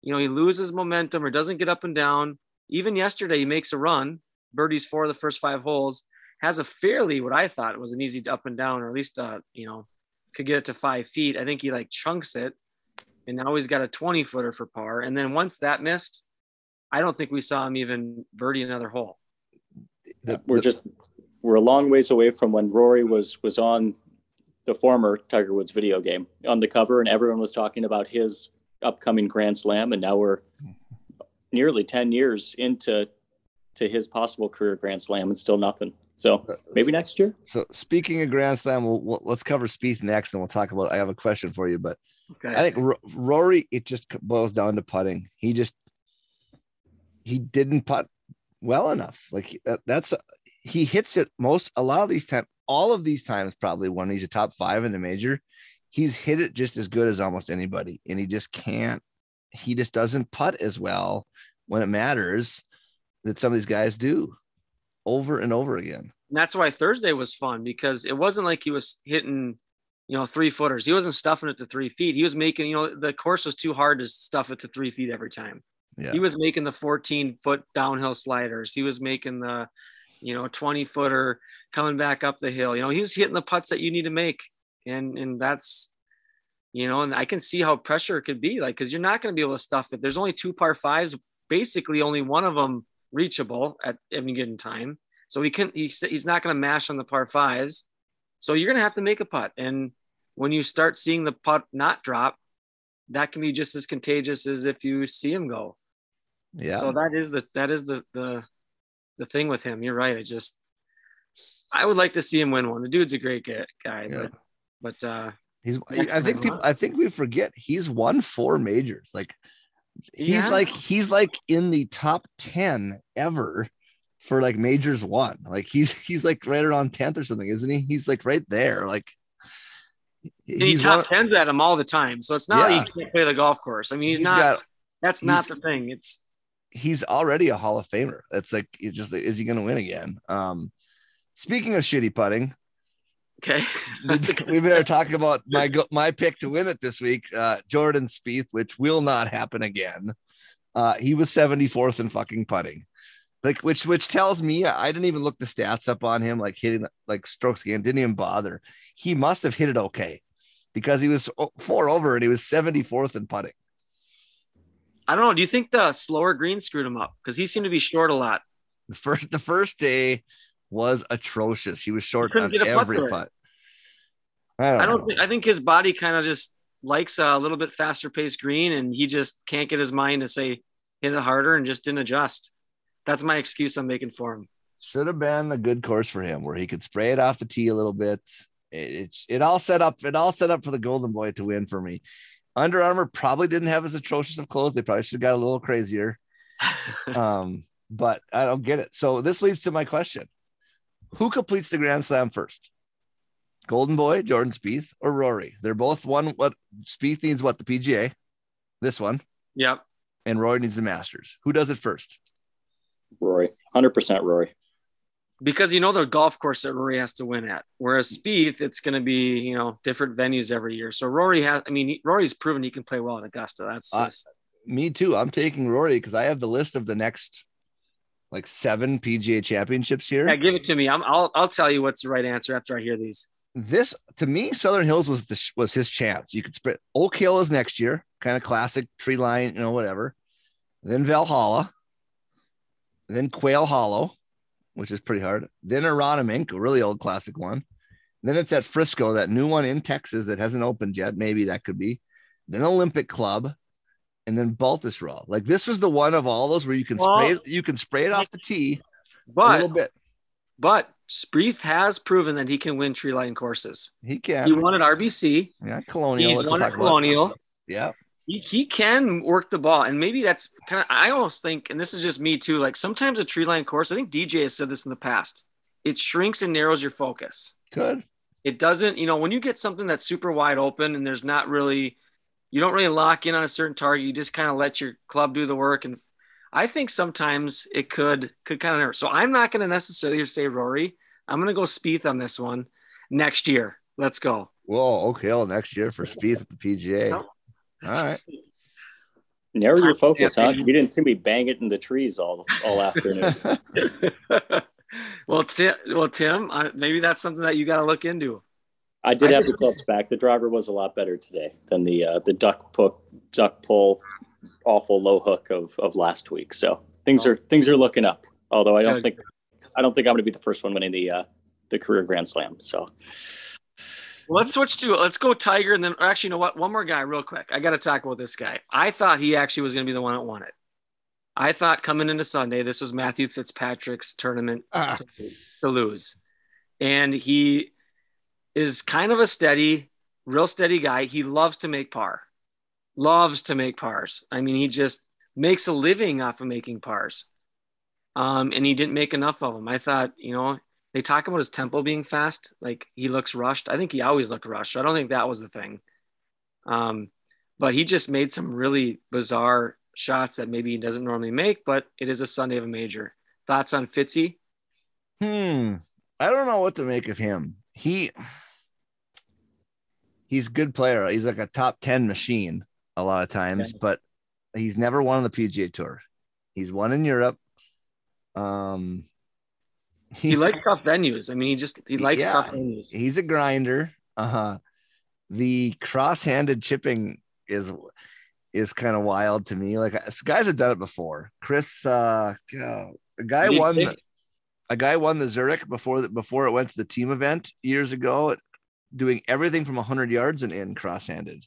you know, he loses momentum or doesn't get up and down. Even yesterday, he makes a run, birdies four of the first five holes, has a fairly what I thought was an easy up and down, or at least uh, you know, could get it to five feet. I think he like chunks it, and now he's got a 20 footer for par. And then once that missed, I don't think we saw him even birdie another hole. The- we're just we're a long ways away from when Rory was was on the former Tiger Woods video game on the cover, and everyone was talking about his upcoming Grand Slam, and now we're mm-hmm. nearly ten years into to his possible career Grand Slam, and still nothing. So uh, maybe next year. So speaking of Grand Slam, we'll, we'll let's cover Spieth next, and we'll talk about. I have a question for you, but Okay. I think R- Rory, it just boils down to putting. He just he didn't putt well enough. Like that, that's he hits it most a lot of these times. All of these times, probably when he's a top five in the major, he's hit it just as good as almost anybody, and he just can't. He just doesn't putt as well when it matters that some of these guys do over and over again. And that's why Thursday was fun because it wasn't like he was hitting, you know, three footers. He wasn't stuffing it to three feet. He was making, you know, the course was too hard to stuff it to three feet every time. Yeah. He was making the 14 foot downhill sliders. He was making the, you know, 20 footer coming back up the hill. You know, he was hitting the putts that you need to make. And and that's, you know, and I can see how pressure it could be like because you're not going to be able to stuff it. There's only two par fives, basically only one of them reachable at any given time. So he can he, he's not going to mash on the par fives. So you're going to have to make a putt. And when you start seeing the putt not drop, that can be just as contagious as if you see him go. Yeah. So that is the that is the the the thing with him. You're right. I just I would like to see him win one. The dude's a great guy, guy Yeah. but but uh he's. I think people huh? I think we forget he's won four majors. Like he's Yeah. like he's like in the top 10 ever for like majors won. Like he's he's like right around 10th or something, isn't he? He's like right there. Like he he's top one, tens at him all the time. So it's not Yeah. like he can't play the golf course. I mean, he's, he's not got that's not the thing. It's he's already a Hall of Famer. It's like it's just is he going to win again? Um, speaking of shitty putting, Okay. That's a good- we better talk about my go- my pick to win it this week, uh, Jordan Spieth, which will not happen again. Uh, he was 74th in fucking putting, like which which tells me I didn't even look the stats up on him, like hitting like strokes again, didn't even bother. He must have hit it okay because he was four over and he was 74th in putting. I don't know. Do you think the slower green screwed him up? Because he seemed to be short a lot. The first the first day was atrocious. He was short couldn't on putt every through putt. I don't, I don't think I think his body kind of just likes a little bit faster paced green and he just can't get his mind to say hit it harder and just didn't adjust. That's my excuse I'm making for him. should have been a good course for him where he could spray it off the tee a little bit. It, it's it all set up. It all set up for the Golden Boy to win for me. Under Armour probably didn't have as atrocious of clothes. They probably should have got a little crazier. Um, but I don't get it. So this leads to my question: Who completes the Grand Slam first? Golden Boy, Jordan Spieth, or Rory? They're both one. What Spieth needs? What the PGA? This one, Yep. and Rory needs the Masters. Who does it first? Rory, hundred percent Rory. Because you know the golf course that Rory has to win at. Whereas Spieth, it's going to be you know different venues every year. So Rory has. I mean, he, Rory's proven he can play well at Augusta. That's Uh, Me too. I'm taking Rory because I have the list of the next like seven PGA championships here. yeah. Give it to me. I'm, I'll I'll tell you what's the right answer after I hear these. This to me, Southern Hills was the was his chance. You could spread Oak Hill is next year, kind of classic tree line, you know, whatever. Then Valhalla, then Quail Hollow, which is pretty hard. Then Aronimink, a really old classic one. Then it's at Frisco, that new one in Texas that hasn't opened yet. Maybe that could be. Then Olympic Club, and then Baltusrol. Like this was the one of all those where you can Well- spray it, you can spray it off the tee but, a little bit. but Spieth has proven that he can win tree line courses. He can. He won at RBC. yeah, Colonial. He's won at. Colonial. Yeah. he, he can work the ball and maybe that's kind of i almost think and this is just me too like sometimes a tree line course i think dj has said this in the past it shrinks and narrows your focus Good. it doesn't you know when you get something that's super wide open and there's not really you don't really lock in on a certain target you just kind of let your club do the work and i think sometimes it could could kind of narrow so i'm not going to necessarily say rory i'm going to go Spieth on this one next year let's go Whoa, okay, Hill next year for Spieth at the PGA. Nope. All right. Narrow your focus, huh? Yeah. You didn't see me bang it in the trees all all afternoon. well, Tim, well, Tim, uh, maybe that's something that you got to look into. I did I have the clubs back. The driver was a lot better today than the uh, the duck pull, duck pull, awful low hook of of last week. So things are things are looking up. Although I don't Good. think I don't think I'm going to be the first one winning the uh, the career Grand Slam. So Well, let's switch to let's go Tiger, and then or actually, you know what? One more guy, real quick. I got to talk about this guy. I thought he actually was going to be the one that won it. I thought coming into Sunday, this was Matthew Fitzpatrick's tournament Ah. to, to lose, and he is kind of a steady, real steady guy. He loves to make par, loves to make pars. I mean, he just makes a living off of making pars. Um, and he didn't make enough of them. I thought, you know, they talk about his tempo being fast, like he looks rushed. I think he always looked rushed. I don't think that was the thing. Um, but he just made some really bizarre shots that maybe he doesn't normally make, but it is a Sunday of a major. Thoughts on Fitzy? Hmm. I don't know what to make of him. He he's a good player. He's like a top 10 machine a lot of times, Okay. but he's never won on the PGA tour. He's won in Europe. Um He likes tough venues. I mean, he just he likes Yeah. tough venues. he's a grinder. Uh-huh. The cross-handed chipping is is kind of wild to me. Like guys have done it before. Chris uh God, a guy won the, a guy won the Zurich before the, before it went to the team event years ago, doing everything from 100 yards and in cross-handed.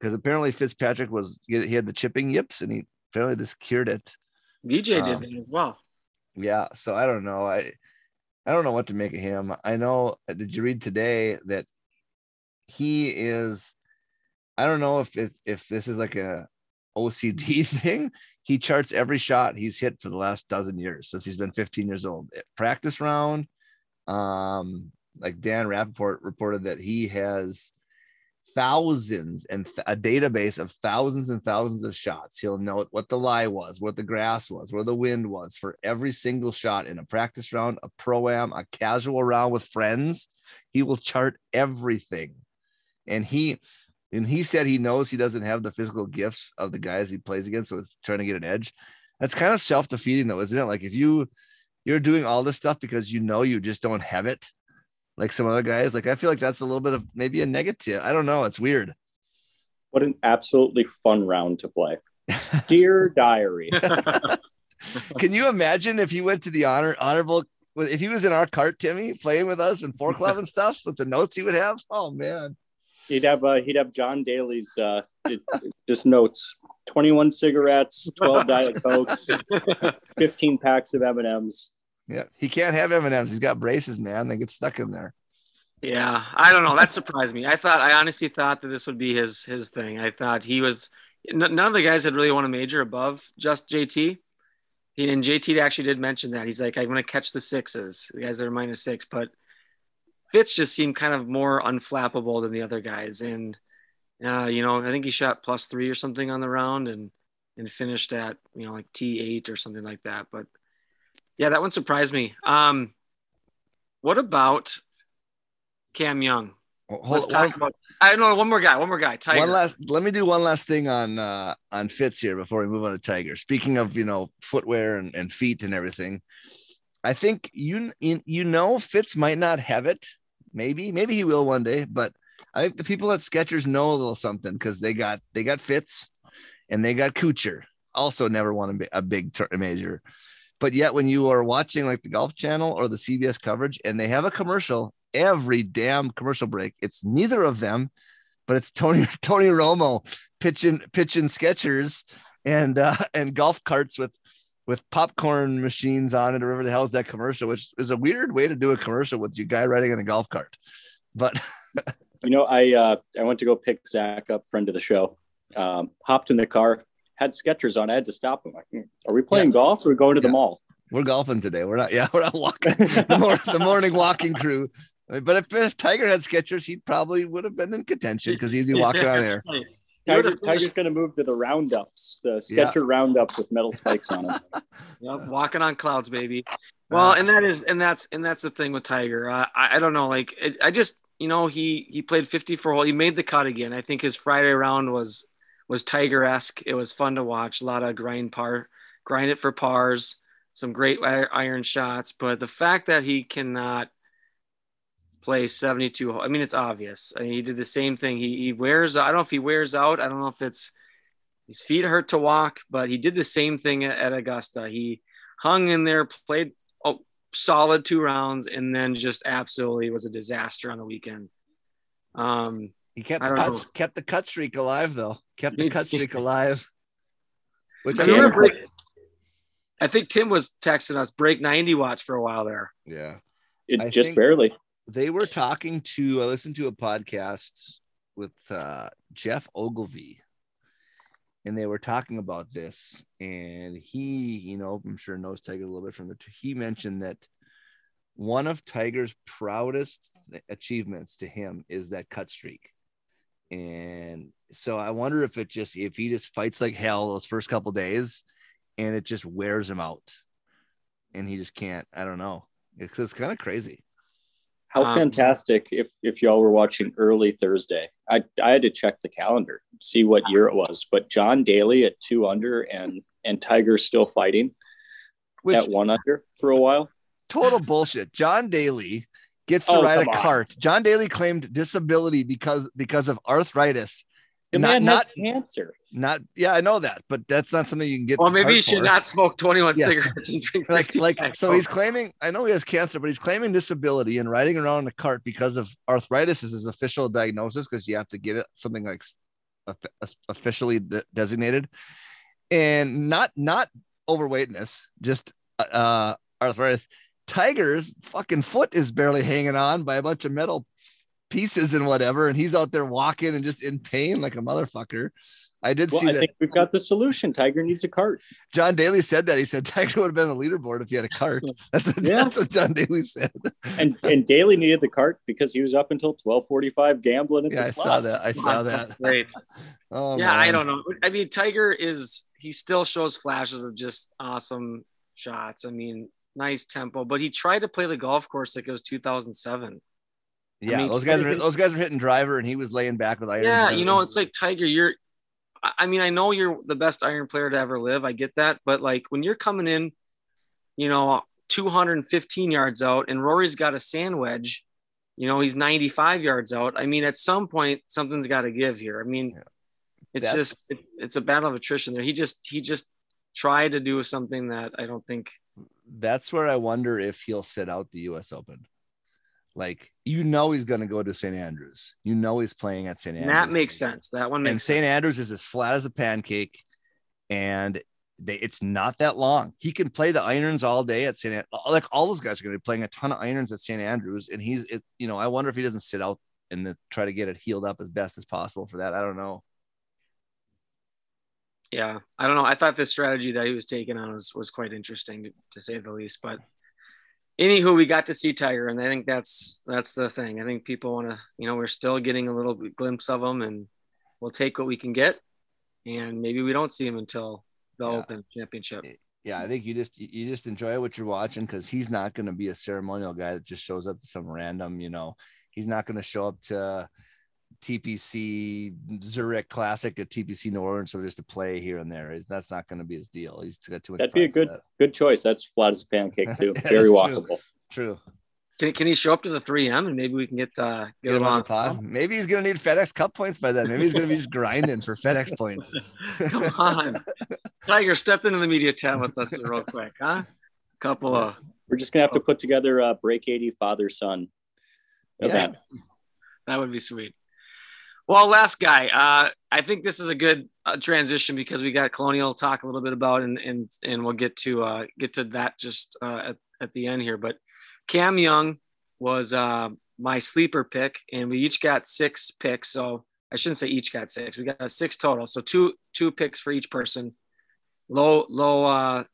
Because apparently Fitzpatrick was he had the chipping yips and he apparently just cured it. VJ Um, did that as well. Yeah, so I don't know. I I don't know what to make of him. I know. Did you read today that he is? I don't know if it, if this is like a OCD thing. He charts every shot he's hit for the last dozen years since he's been 15 years old. Practice round, um, like Dan Rapaport reported that he has thousands and th- a database of thousands and thousands of shots. He'll know what the lie was, what the grass was, where the wind was for every single shot in a practice round, a pro am, a casual round with friends. He will chart everything. And he and he said he knows he doesn't have the physical gifts of the guys he plays against, so it's trying to get an edge. That's kind of self-defeating though, isn't it? Like if you you're doing all this stuff because you know you just don't have it, like some other guys. Like I feel like that's a little bit of maybe a negative. I don't know. It's weird. What an absolutely fun round to play. Dear diary. Can you imagine if he went to the honor honorable if he was in our cart, Timmy, playing with us in four club and stuff with the notes he would have? Oh man. He'd have uh, he'd have John Daly's uh, just notes: twenty-one cigarettes, twelve diet cokes, fifteen packs of M and M's. Yeah, he can't have M and M's. He's got braces, man. They get stuck in there. Yeah, I don't know. That surprised me. I thought I honestly thought that this would be his his thing. I thought he was none of the guys had really won a major above just JT. He, and JT actually did mention that he's like, I'm going to catch the sixes, the guys that are minus six, but Fitz just seemed kind of more unflappable than the other guys. And, uh, you know, I think he shot plus three or something on the round and, and finished at, you know, like T8 or something like that. But yeah, that one surprised me. Um, what about Cam Young? Hold, Let's talk about. I know one more guy. One more guy. Tiger. One last. Let me do one last thing on uh on Fitz here before we move on to Tiger. Speaking of you know footwear and, and feet and everything, I think you you know Fitz might not have it. Maybe maybe he will one day, but I think the people at Skechers know a little something because they got they got Fitz and they got Kuchar. Also, never won a, a big tur- major. But yet, when you are watching like the Golf Channel or the CBS coverage, and they have a commercial every damn commercial break, it's neither of them, but it's Tony Tony Romo pitching pitching Skechers and uh, and golf carts with with popcorn machines on it or whatever the hell is that commercial, which is a weird way to do a commercial with you guy riding in a golf cart. But you know, I uh, I went to go pick Zach up, friend of the show. Um, hopped in the car, had Skechers on. I had to stop him. Like, "Hmm, are we playing Yeah. golf or going to the mall? we're golfing today. We're not, yeah, we're not walking the, mor- the morning walking crew. But if, if Tiger had Skechers, he probably would have been in contention because he'd be walking on air. He Tiger, Tiger's going to move to the roundups, the Yeah. Sketcher roundups with metal spikes on them. Yep, walking on clouds, baby. Well, and that is, and that's, and that's the thing with Tiger. Uh, I, I don't know, like, it, I just, you know, he he played 54 hole. He made the cut again. I think his Friday round was was Tiger esque. It was fun to watch. A lot of grind par, grind it for pars, some great iron shots. But the fact that he cannot play 72, I mean, it's obvious. I mean, he did the same thing. He he wears. I don't know if he wears out. I don't know if it's his feet hurt to walk, but he did the same thing at, at Augusta. He hung in there, played a solid two rounds, and then just absolutely was a disaster on the weekend. Um, He kept the cut, know. kept the cut streak alive though. Kept the cut streak alive. Which I I, remember break, I think Tim was texting us break 90 watch for a while there. yeah. It I just think- barely. They were talking to I listened to a podcast with uh Geoff Ogilvy and they were talking about this and he you know i'm sure knows tiger a little bit from the he mentioned that one of tiger's proudest achievements to him is that cut streak. And so i wonder if it just if he just fights like hell those first couple days and it just wears him out. And he just can't i don't know. It's, it's kind of crazy How Um, fantastic if if y'all were watching early Thursday. I I had to check the calendar, see what year it was. But John Daly at two under and and Tiger still fighting which at one under for a while. total bullshit. John Daly gets to Oh, ride a come on. cart. John Daly claimed disability because because of arthritis. The not man not has cancer. not yeah, I know that, but that's not something you can get. Well, maybe cart you should for. not smoke 21 Yeah. cigarettes and drink like like packs. so he's claiming I know he has cancer, but he's claiming disability and riding around in a cart because of arthritis is his official diagnosis because you have to get it something like officially de- designated and not not overweightness, just uh arthritis. Tiger's fucking foot is barely hanging on by a bunch of metal pieces and whatever, and he's out there walking and just in pain like a motherfucker. I did Well, see I that. think we've got the solution. Tiger needs a cart. John Daly said that. He said Tiger would have been on the leaderboard if he had a cart. That's, Yeah. that's what John Daly said. And and Daly needed the cart because he was up until twelve forty five gambling at Yeah, the I saw that. I saw that. Great. Oh, yeah, I don't know. I mean, Tiger is he still shows flashes of just awesome shots. I mean, nice tempo, but he tried to play the golf course like it was 2007. Yeah, mean, those guys are those guys are hitting driver, and he was laying back with irons. Yeah, you know, it's like Tiger. You're, I I mean, I know you're the best iron player to ever live. I get that, but like when you're coming in, you know, 215 yards out, and Rory's got a sand wedge. You know, he's 95 yards out. I mean, at some point, something's got to give here. I mean, Yeah. it's That's- just it, it's a battle of attrition there. He just he just tried to do something that I don't think. that's where I wonder if he'll sit out the U.S. Open. Like you know, he's going to go to St. Andrews. You know, he's playing at St. Andrews. that makes sense. That one makes. And St. Andrews is as flat as a pancake, and they, it's not that long. He can play the irons all day at St. An- like all those guys are going to be playing a ton of irons at St. Andrews, and he's it. You know, I wonder if he doesn't sit out and the, try to get it healed up as best as possible for that. I don't know. yeah i don't know i thought this strategy that he was taking on was was quite interesting to, to say the least but anywho we got to see tiger and i think that's that's the thing i think people want to you know we're still getting a little glimpse of him and we'll take what we can get and maybe we don't see him until the Yeah. open championship Yeah, I think you just you just enjoy what you're watching because he's not going to be a ceremonial guy that just shows up to some random. You know, he's not going to show up to TPC Zurich Classic at TPC New Orleans so just to play here and there. That's not going to be his deal. He's got too much. That'd be a good that. good choice. That's flat as a pancake too. Yeah, Very that's true. walkable. True. can, can he show up to the 3m and maybe we can get uh Get get him him on on the pod. Maybe he's going to need FedEx Cup points by then. Maybe he's going to be just grinding for FedEx points. come on tiger step into the media tent with us real quick huh couple of We're just gonna have to put together a break eighty father son Yeah. That would be sweet. Well, last guy. Uh, I think this is a good uh, transition because we got Colonial talk a little bit about, and and and we'll get to uh, get to that just uh, at at the end here. But Cam Young was uh, my sleeper pick, and we each got six picks. So I shouldn't say each got six. We got six total. So two two picks for each person. Low low uh,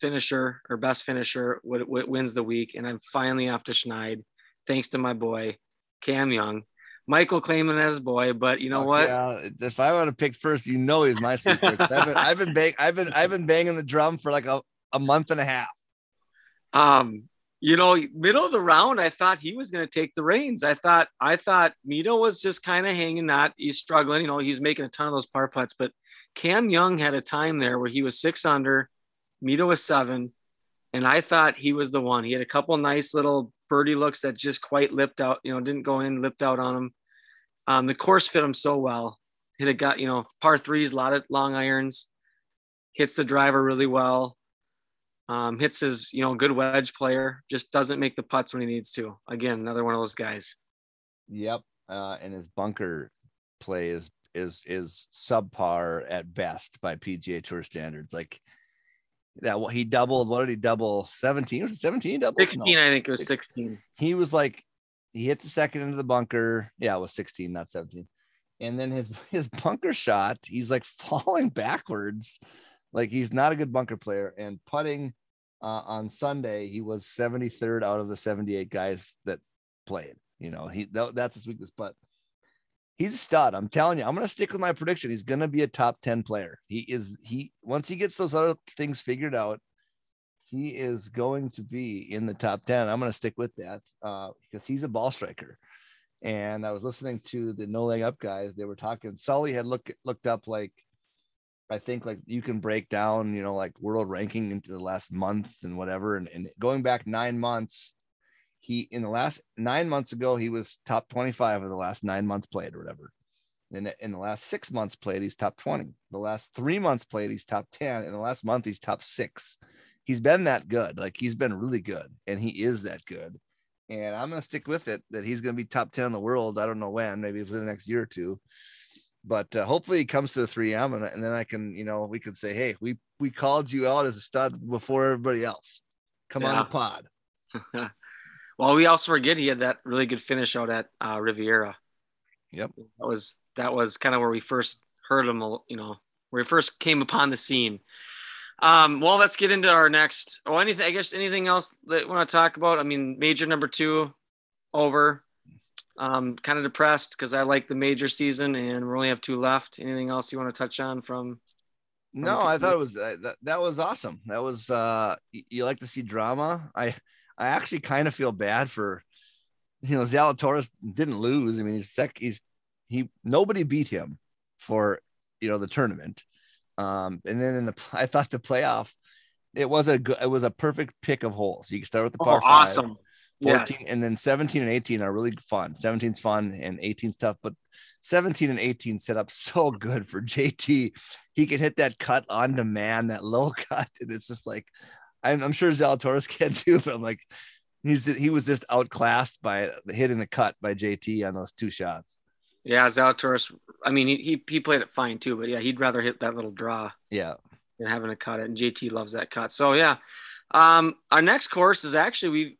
finisher or best finisher wins the week, and I'm finally off to Schneid, thanks to my boy Cam Young. Michael claiming as a boy, but you know Fuck what? Yeah, if I want to pick first, you know he's my sleeper. I've been I've been bang, I've been I've been banging the drum for like a, a month and a half. Um, you know, middle of the round, I thought he was going to take the reins. I thought, I thought Mito was just kind of hanging, not he's struggling. You know, he's making a ton of those par putts, but Cam Young had a time there where he was six under, Mito was seven, and I thought he was the one. He had a couple nice little birdie looks that just quite lipped out, you know, didn't go in, lipped out on him. Um, the course fit him so well. Hit a got, you know, par threes, a lot of long irons, hits the driver really well um, hits his you know good wedge player just doesn't make the putts when he needs to again another one of those guys Yep. Uh, and his bunker play is is is subpar at best by PGA Tour standards. Like that, what he doubled. What did he double? Seventeen? Was it seventeen? Double? 16 No. i think it was Six. 16 He was like, he hit the second into the bunker. Yeah, it was sixteen, not seventeen. And then his his bunker shot, he's like falling backwards, like he's not a good bunker player. And putting uh, on Sunday, he was 73rd out of the 78 guys that played. You know, he that, that's his weakness, but he's a stud. I'm telling you, I'm gonna stick with my prediction. He's gonna be a top 10 player. He is he once he gets those other things figured out, he is going to be in the top 10. I'm gonna stick with that uh, because he's a ball striker. And I was listening to the No Laying Up guys. They were talking. Sully had looked looked up like I think like you can break down, you know, like world ranking into the last month and whatever. And, and going back nine months, he in the last nine months ago, he was top 25 of the last nine months played or whatever. And in the last six months played, he's top 20. The last three months played, he's top 10. In the last month, he's top six. He's been that good. Like he's been really good. And he is that good. And I'm to stick with it that he's to be top 10 in the world. I don't know when, maybe within the next year or two but uh, hopefully he comes to the 3M and, and then I can, you know, we could say, hey, we we called you out as a stud before everybody else. Come on Yeah. the pod. well we also forget he had that really good finish out at uh, riviera Yep. that was that was kind of where we first heard him, you know, where he first came upon the scene. Um, well, let's get into our next. Oh, anything? I guess anything else that you want to talk about? I mean, major number two over. Um, kind of depressed because I like the major season and we only have two left. Anything else you want to touch on from? No, I thought it was that, that, that was awesome. That was uh y- you like to see drama. I I actually kind of feel bad for you know Zalatoris didn't lose. I mean he's sec he's he nobody beat him for you know the tournament. Um and then in the I thought the playoff it was a good it was a perfect pick of holes. You can start with the par Oh, five. awesome. 14 Yes. and then 17 and 18 are really fun 17's fun and 18's tough but 17 and 18 set up so good for jt he can hit that cut on demand that low cut and it's just like i'm, I'm sure zalatoris can too but i'm like he's he was just outclassed by hitting the cut by jt on those two shots Yeah, Zalatoris. I mean, he, he he played it fine too, but yeah, he'd rather hit that little draw yeah than having to cut it. And JT loves that cut. So yeah, um, our next course is actually we,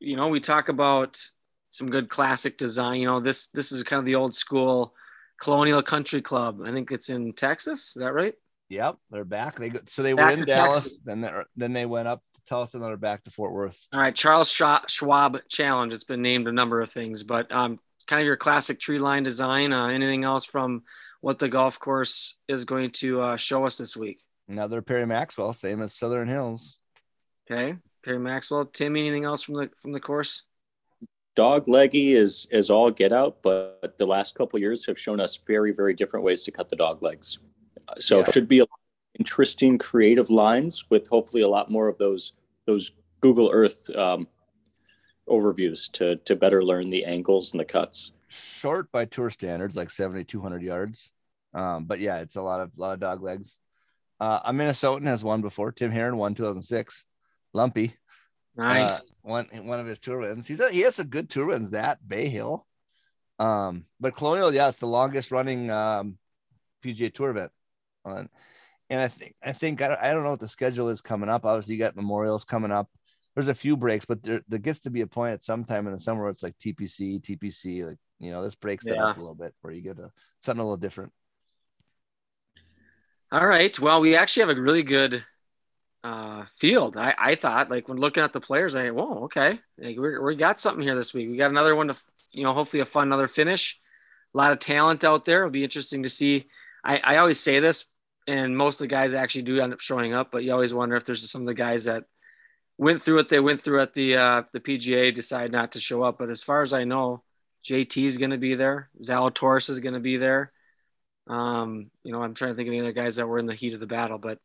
you know, we talk about some good classic design. You know, this this is kind of the old school Colonial Country Club. I think it's in Texas. Is that right? yep they're back they go, so they Back were in dallas Texas. then they then they went up to Tulsa and they're back to fort worth All right, Charles Schwab Challenge. It's been named a number of things, but um, kind of your classic tree line design. Uh, anything else from what the golf course is going to uh, show us this week? another perry maxwell same as southern hills Okay, Perry Maxwell. Tim, anything else from the from the course? Dog leggy is is all get out, but the last couple of years have shown us very very different ways to cut the dog legs. Uh, So Yeah. it should be a interesting creative lines with hopefully a lot more of those those Google Earth um, overviews to to better learn the angles and the cuts. short by tour standards, like 7,200 yards. Um, but yeah, it's a lot of lot of dog legs. Uh, a Minnesotan has won before. Tim Herron won 2006. Lumpy, Nice. uh, one one of his tour wins. He's a, he has a good tour wins. That Bay Hill, um, but Colonial, yeah, it's the longest running um, PGA Tour event. On, and I think I think I don't, I don't know what the schedule is coming up. Obviously, you got Memorials coming up. There's a few breaks, but there, there gets to be a point at some time in the summer where it's like TPC, TPC, like you know, this breaks that up a little bit where you get a something a little different. All right. Well, we actually have a really good uh, field. I, I thought, like when looking at the players, I whoa, okay, like, we we got something here this week. We got another one to, you know, hopefully a fun another finish. A lot of talent out there. It'll be interesting to see. I, I always say this, and most of the guys actually do end up showing up, but you always wonder if there's some of the guys that went through it. They went through at the uh, the PGA, decide not to show up. But as far as I know, JT is going to be there. Zalatoris is going to be there. Um, you know, I'm trying to think of any other guys that were in the heat of the battle, but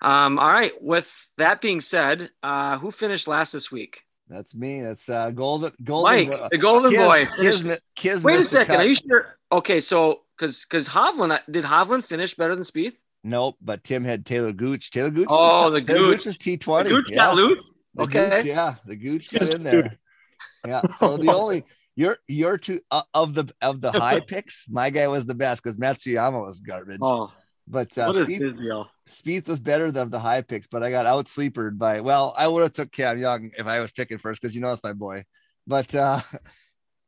um, all right. With that being said, uh, who finished last this week? That's me. That's uh, golden golden. Mike, the Golden Kiz- Boy. Kismet, Kismet Wait a second. Are you sure? Okay, so because because Hovland did Hovland finish better than Spieth? Nope, but Tim had Taylor Gooch. Taylor Gooch. Oh, was, the Taylor Gooch. was T twenty. The Gooch got loose. The Okay. Gooch, yeah, the Gooch got Just in there. Yeah. So the only your your two uh, of the of the high picks, my guy was the best because Matsuyama was garbage. Oh, but uh, what is Spieth. Spieth was better than the high picks, but I got out sleepered by. Well, I would have took Cam Young if I was picking first because you know it's my boy. But uh,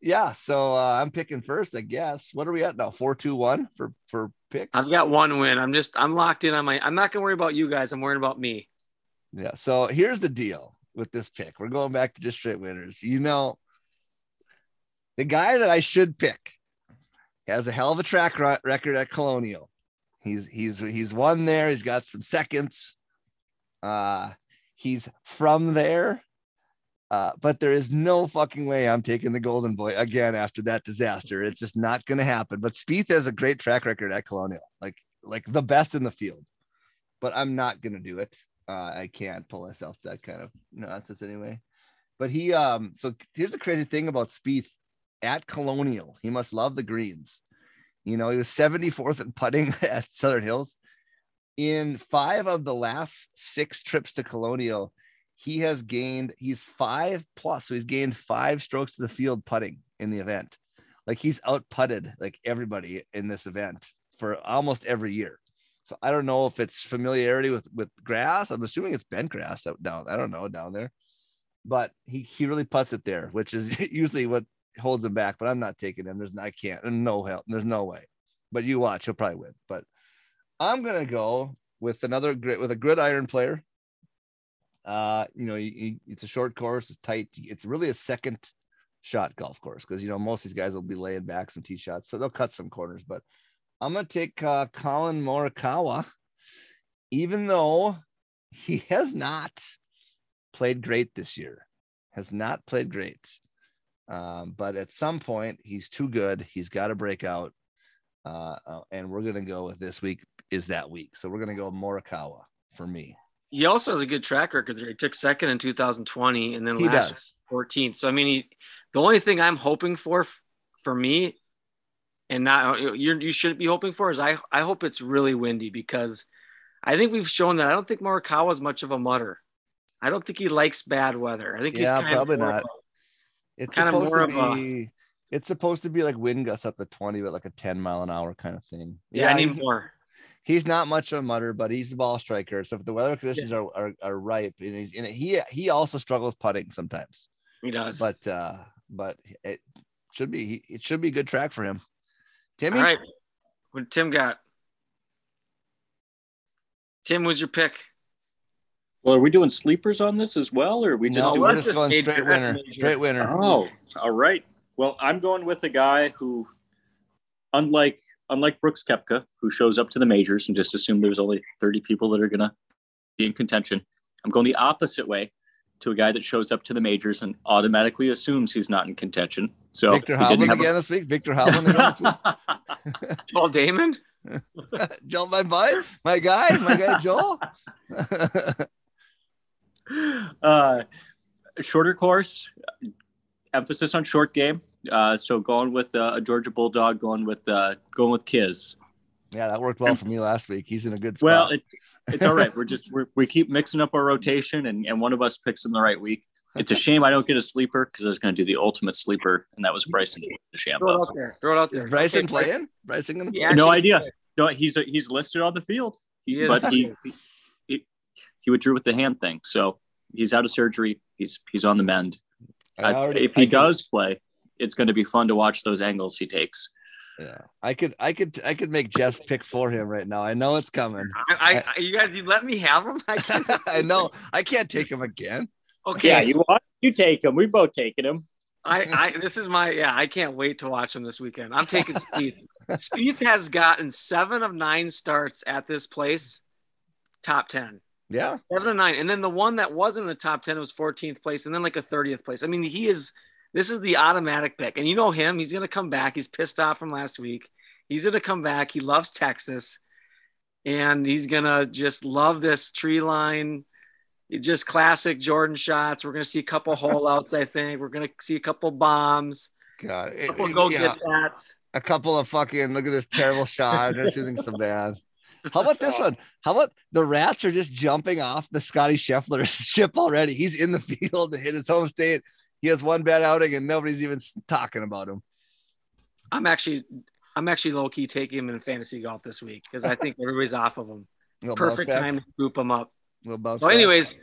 yeah, so uh, I'm picking first, I guess. What are we at now? Four, two, one for for picks. I've got one win. I'm just I'm locked in on my. I'm not gonna worry about you guys. I'm worrying about me. Yeah. So here's the deal with this pick. We're going back to just straight winners. You know, the guy that I should pick has a hell of a track record at Colonial. He's he's he's won there. He's got some seconds. Uh, he's from there. Uh, but there is no fucking way I'm taking the Golden Boy again after that disaster. It's just not going to happen. But Spieth has a great track record at Colonial, like like the best in the field. But I'm not going to do it. Uh, I can't pull myself to that kind of nonsense anyway. But he, um, so here's the crazy thing about Spieth at Colonial. He must love the greens. You know, he was 74th in putting at Southern Hills. In five of the last six trips to Colonial, he has gained, he's five plus. So he's gained five strokes to the field putting in the event. Like he's out putted like everybody in this event for almost every year. So I don't know if it's familiarity with with grass. I'm assuming it's bent grass out down. I don't know down there, but he he really puts it there, which is usually what holds him back. But I'm not taking him. There's I can't. No help. There's no way. but you watch, he'll probably win. But I'm gonna go with another grit with a gridiron player. Uh, you know, you, you- it's a short course, it's tight. It's really a second shot golf course because you know most of these guys will be laying back some tee shots, so they'll cut some corners. But I'm gonna take uh, Collin Morikawa, even though he has not played great this year, has not played great. Um, but at some point, he's too good. He's got to break out. Uh, uh, and we're gonna go with this week is that week. So we're gonna go Morikawa for me. He also has a good track record there. He took second in 2020 and then He last does. 14th. So I mean, he, the only thing I'm hoping for for me, and not uh, you you shouldn't be hoping for is I I hope it's really windy because I think we've shown that I don't think Morikawa is much of a mutter. I don't think he likes bad weather. I think he's Yeah, kind probably of not. of It's Kinda supposed more to of a- be. It's supposed to be like wind gusts up to 20, but like a 10 mile an hour kind of thing. a- yeah, I need more. He's not much of a mutter, but he's the ball striker. So if the weather conditions are, are are ripe, and, he's, and he he also struggles putting sometimes. He does. But uh, but it should be it should be a good track for him. Timmy, All right. What Tim got? Tim, was your pick? Well, are we doing sleepers on this as well, or are we just no, doing? we're just just going straight winner, major. straight winner. Oh, all right. Well, I'm going with a guy who, unlike unlike Brooks Koepka, who shows up to the majors and just assume there's only 30 people that are gonna be in contention. I'm going the opposite way to a guy that shows up to the majors and automatically assumes he's not in contention. So Viktor Hovland have a- again this week. Viktor Hovland again this week. Paul Damon? Joel, my boy, my guy, my guy Joel. uh, shorter course, emphasis on short game. Uh, so going with uh, a Georgia Bulldog, going with uh, going with Kiz. yeah, that worked well for me last week. He's in a good spot. Well, it, it's all right. We're just we're, we keep mixing up our rotation, and, and one of us picks him the right week. It's a shame I don't get a sleeper because I was going to do the ultimate sleeper, and that was Bryson Throw it out there. Throw it out is there. Bryson Okay, playing? Bryson gonna play? Yeah. No idea. No, he's he's listed on the field, He is. but he, he he withdrew with the hand thing, so he's out of surgery. He's he's on the mend. I Uh, already- if he I could- does play, it's going to be fun to watch those angles he takes. yeah, I could, I could, I could make Jeff's pick for him right now. I know it's coming. I, I, you guys, you let me have him? I. I know. I can't take him again. Okay. Yeah, you want you take him. We both taken him. I, I this is my yeah. I can't wait to watch him this weekend. I'm taking Spieth. Spieth has gotten seven of nine starts at this place, top ten. Yeah, Seven of nine, and then the one that was in the top ten was 14th place, and then like a 30th place. I mean, he is. This is the automatic pick, and you know him. He's gonna come back. He's pissed off from last week. He's gonna come back. He loves Texas, and he's gonna just love this tree line. Just classic Jordan shots. We're gonna see a couple hole outs. I think we're gonna see a couple bombs. God, A it- couple it- go yeah, get that. a couple of fucking look at this terrible shot. They're shooting so bad. How about this one? How about the rats are just jumping off the Scotty Scheffler ship already? He's in the field to hit his home state. He has one bad outing and nobody's even talking about him. I'm actually, I'm actually low key taking him in fantasy golf this week because I think everybody's off of him. Perfect time to scoop him up. So, back. anyways,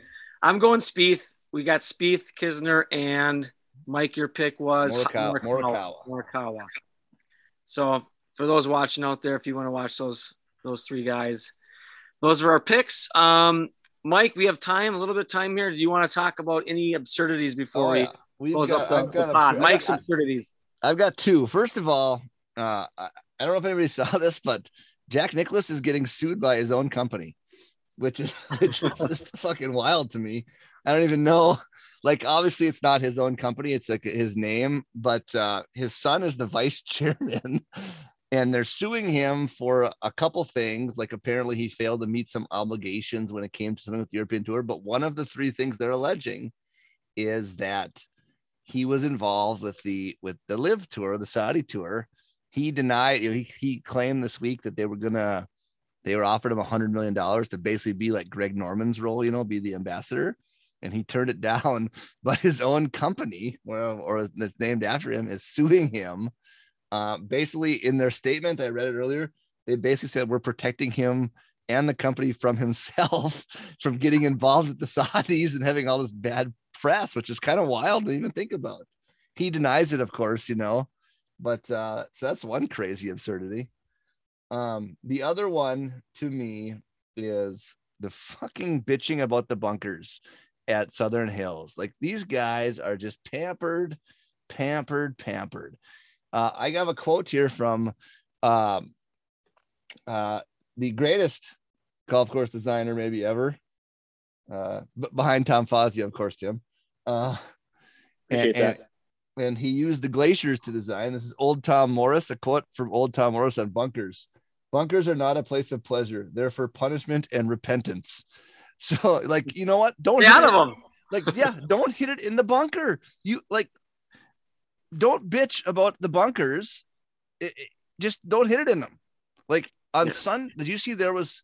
I'm going Spieth. We got Spieth, Kisner, and Mike. Your pick was Morikawa- Morikawa. Morikawa. So, for those watching out there, if you want to watch those those three guys, those are our picks. Um, Mike, we have time, a little bit of time here. Do you want to talk about any absurdities before Oh, we yeah. We've got, up the, I've got the pod? Mike's absurdities. I've got two. First of all, uh, I, I don't know if anybody saw this, but Jack Nicklaus is getting sued by his own company, which is which is just fucking wild to me. I don't even know. Like, obviously, it's not his own company; it's like his name, but uh, his son is the vice chairman, and they're suing him for a couple things. Like, apparently, he failed to meet some obligations when it came to something with the European Tour. But one of the three things they're alleging is that he was involved with the with the LIV tour the saudi tour. He denied he, he claimed this week that they were gonna they were offered him a hundred million dollars to basically be like greg norman's role you know be the ambassador. And he turned it down but his own company or, or that's named after him is suing him. Uh, basically in their statement i read it earlier they basically said we're protecting him and the company from himself from getting involved with the saudis and having all this bad press, which is kind of wild to even think about. He denies it, of course, you know, but uh, so that's one crazy absurdity. Um, the other one to me is the fucking bitching about the bunkers at Southern Hills. Like these guys are just pampered, pampered, pampered. Uh, I have a quote here from um, uh, the greatest golf course designer maybe ever, uh, b- behind Tom Fazio, of course, Tim. Uh, and, that. and, and he used the glaciers to design. This is old Tom Morris, a quote from old Tom Morris on bunkers. Bunkers are not a place of pleasure. They're for punishment and repentance. So, like, you know what? Don't Get hit out it- of them. like yeah don't hit it in the bunker you like don't bitch about the bunkers It- it- just don't hit it in them like on Yeah. sun did you see there was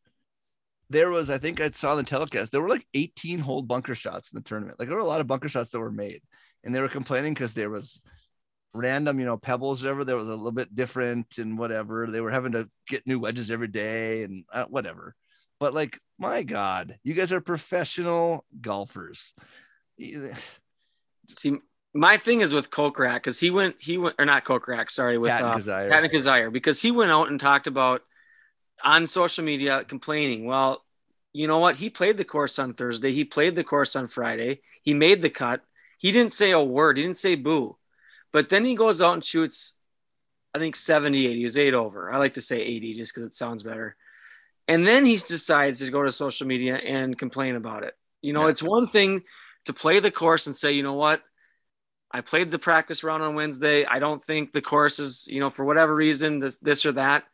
there was i think i saw the telecast there were like 18 hole bunker shots in the tournament like there were a lot of bunker shots that were made and they were complaining because there was random you know pebbles or whatever that was a little bit different and whatever they were having to get new wedges every day and uh, whatever but like my god you guys are professional golfers See, my thing is with Kokrak because he went, he went, or not Kokrak, sorry, with Patton uh, Kizzire. Patton Kizzire, because he went out and talked about on social media complaining. Well, you know what? He played the course on Thursday. He played the course on Friday. He made the cut. He didn't say a word. He didn't say boo. But then he goes out and shoots, I think 70, 80. He was eight over. I like to say 80 just because it sounds better. And then he decides to go to social media and complain about it. You know, Yeah. it's one thing to play the course and say, you know what? I played the practice round on Wednesday. I don't think the course is, you know, for whatever reason, this, this or that.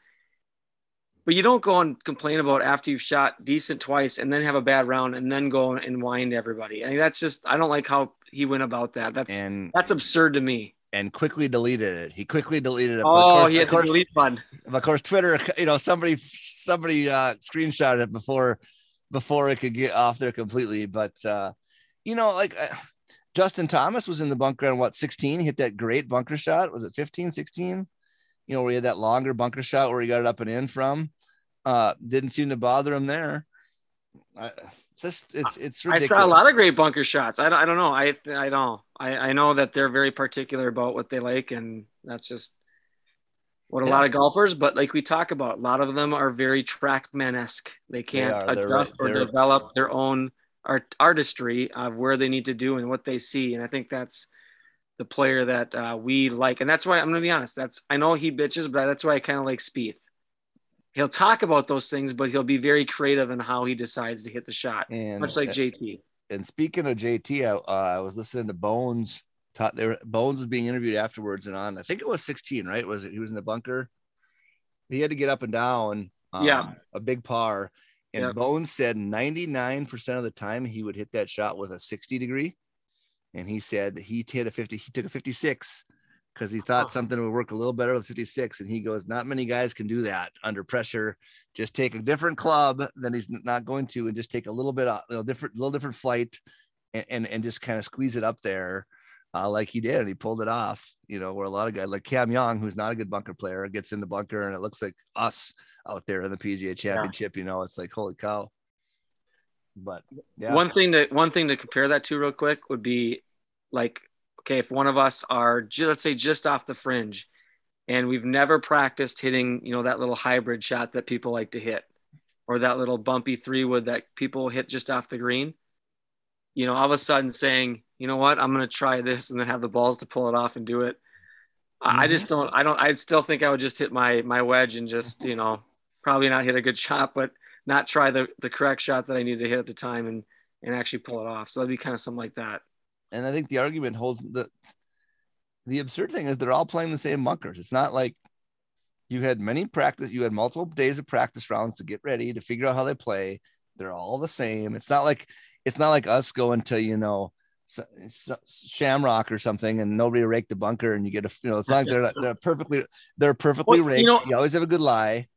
But you don't go and complain about after you've shot decent twice and then have a bad round and then go and wind everybody. I mean, that's just I don't like how he went about that. That's And- that's absurd to me. and quickly deleted it. He quickly deleted it. Oh, of course, he had of course, delete button. of course, Twitter. You know, somebody somebody uh, screenshotted it before before it could get off there completely. But uh, you know, like uh, Justin Thomas was in the bunker on what 16. He hit that great bunker shot. Was it 15, 16? You know, where he had that longer bunker shot where he got it up and in from. Uh, didn't seem to bother him there. I, it's just it's it's I saw a lot of great bunker shots. I don't, I don't know. I I don't. I, I know that they're very particular about what they like, and that's just what a Yeah. lot of golfers. But like we talk about, a lot of them are very trackman esque. They can't. They're adjust right. or They're- develop their own art artistry of where they need to do and what they see. And I think that's the player that uh, we like, and that's why I'm gonna be honest. That's I know he bitches, but that's why I kind of like Spieth. He'll talk about those things, but he'll be very creative in how he decides to hit the shot, And- much like JT. and speaking of JT, I, uh, I was listening to Bones. Taught there, Bones was being interviewed afterwards, and on I think it was 16, right? Was it? He was in the bunker. He had to get up and down. um, Yeah. a big par. And Yeah. Bones said 99% of the time he would hit that shot with a 60 degree, and he said he hit a 50. He took a 56 because he thought Oh. something would work a little better with 56. And he goes, not many guys can do that under pressure. Just take a different club than he's not going to, and just take a little bit, of, you know, different, little different flight, and and, and just kind of squeeze it up there, uh, like he did, and he pulled it off. You know, where a lot of guys like Cam Young, who's not a good bunker player, gets in the bunker, and it looks like us out there in the PGA Championship. You know, it's like holy cow. But yeah, One thing to one thing to compare that to real quick would be like okay, if one of us are let's say just off the fringe and we've never practiced hitting, you know, that little hybrid shot that people like to hit or that little bumpy three wood that people hit just off the green, you know, all of a sudden saying, you know what, I'm going to try this and then have the balls to pull it off and do it. I I just mm-hmm. don't, I don't, I'd still think I would just hit my, my wedge and just, you know, probably not hit a good shot, but not try the, the correct shot that I needed to hit at the time and, and actually pull it off. So that'd be kind of something like that. and I think the argument holds the the absurd thing is they're all playing the same bunkers. It's not like you had many practice, you had multiple days of practice rounds to get ready to figure out how they play. They're all the same. It's not like it's not like us going to you know Shamrock or something and nobody raked the bunker and you get a you know it's not like they're they're perfectly they're perfectly Well, raked. you know- you always have a good lie.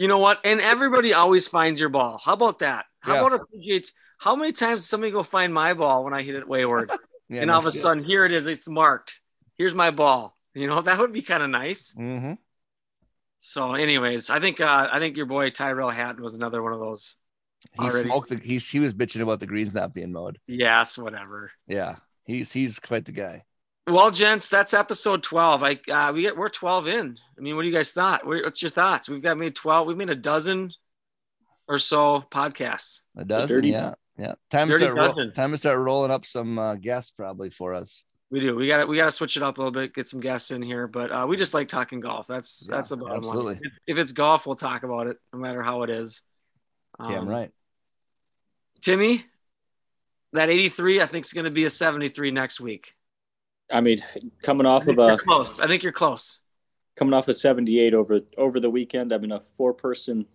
You know what? And everybody always finds your ball. How about that? How Yeah. about a? How many times does somebody go find my ball when I hit it wayward? Yeah, and no all of a shit. sudden, here it is. It's marked. Here's my ball. You know, that would be kind of nice. Mhm. So, anyways, I think uh, I think your boy Tyrrell Hatton was another one of those. he already. smoked the he's he was bitching about the greens not being mowed. Yes, whatever. Yeah, he's he's quite the guy. Well, gents, that's episode twelve. I uh, we get we're twelve in. I mean, what do you guys thought? What's your thoughts? We've got made twelve. We've made a dozen or so podcasts. A dozen, dirty- yeah, yeah. Time to start. Ro- time to start rolling up some uh, guests probably for us. We do. We got to we got to switch it up a little bit. Get some guests in here, but uh, we just like talking golf. That's Yeah, that's the bottom absolutely. line. If, if it's golf, we'll talk about it, no matter how it is. Damn Um, right. Timmy. That 83, I think, is going to be a 73 next week. I mean, coming off of think a close. I think you're close. coming off a 78 over over the weekend. I mean, a four person,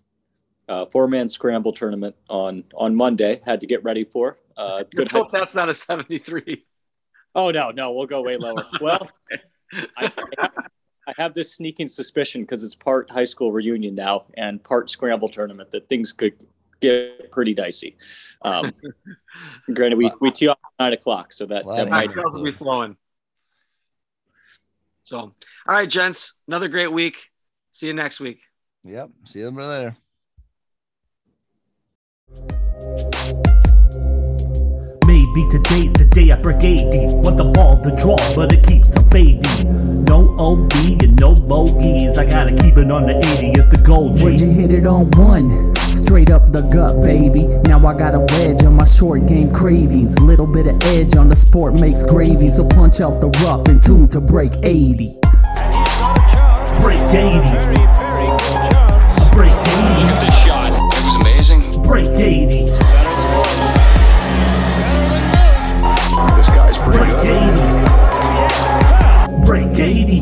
uh, four man scramble tournament on on Monday. Had to get ready for. Uh, good. Let's hope that's not a 73. Oh no, no, we'll go way lower. Well, I, I, have, I have this sneaking suspicion because it's part high school reunion now and part scramble tournament that things could get pretty dicey. Um, granted, we we tee off at nine o'clock, so that Well, that that might. ain't- tails will be flowing. So, all right, gents, another great week. See you next week. Yep. See you later. Maybe today's the day I break 80. Want the ball to draw, but it keeps on fading. No OB and no bogeys. I gotta keep it on the 80. It's the goal, Would you hit it on one? Straight up the gut, baby. Now I got a wedge on my short game cravings. Little bit of edge on the sport makes gravy. So punch out the rough and tune to break 80. Break 80. Break 80. Break 80. This guy's pretty Break 80. Break 80.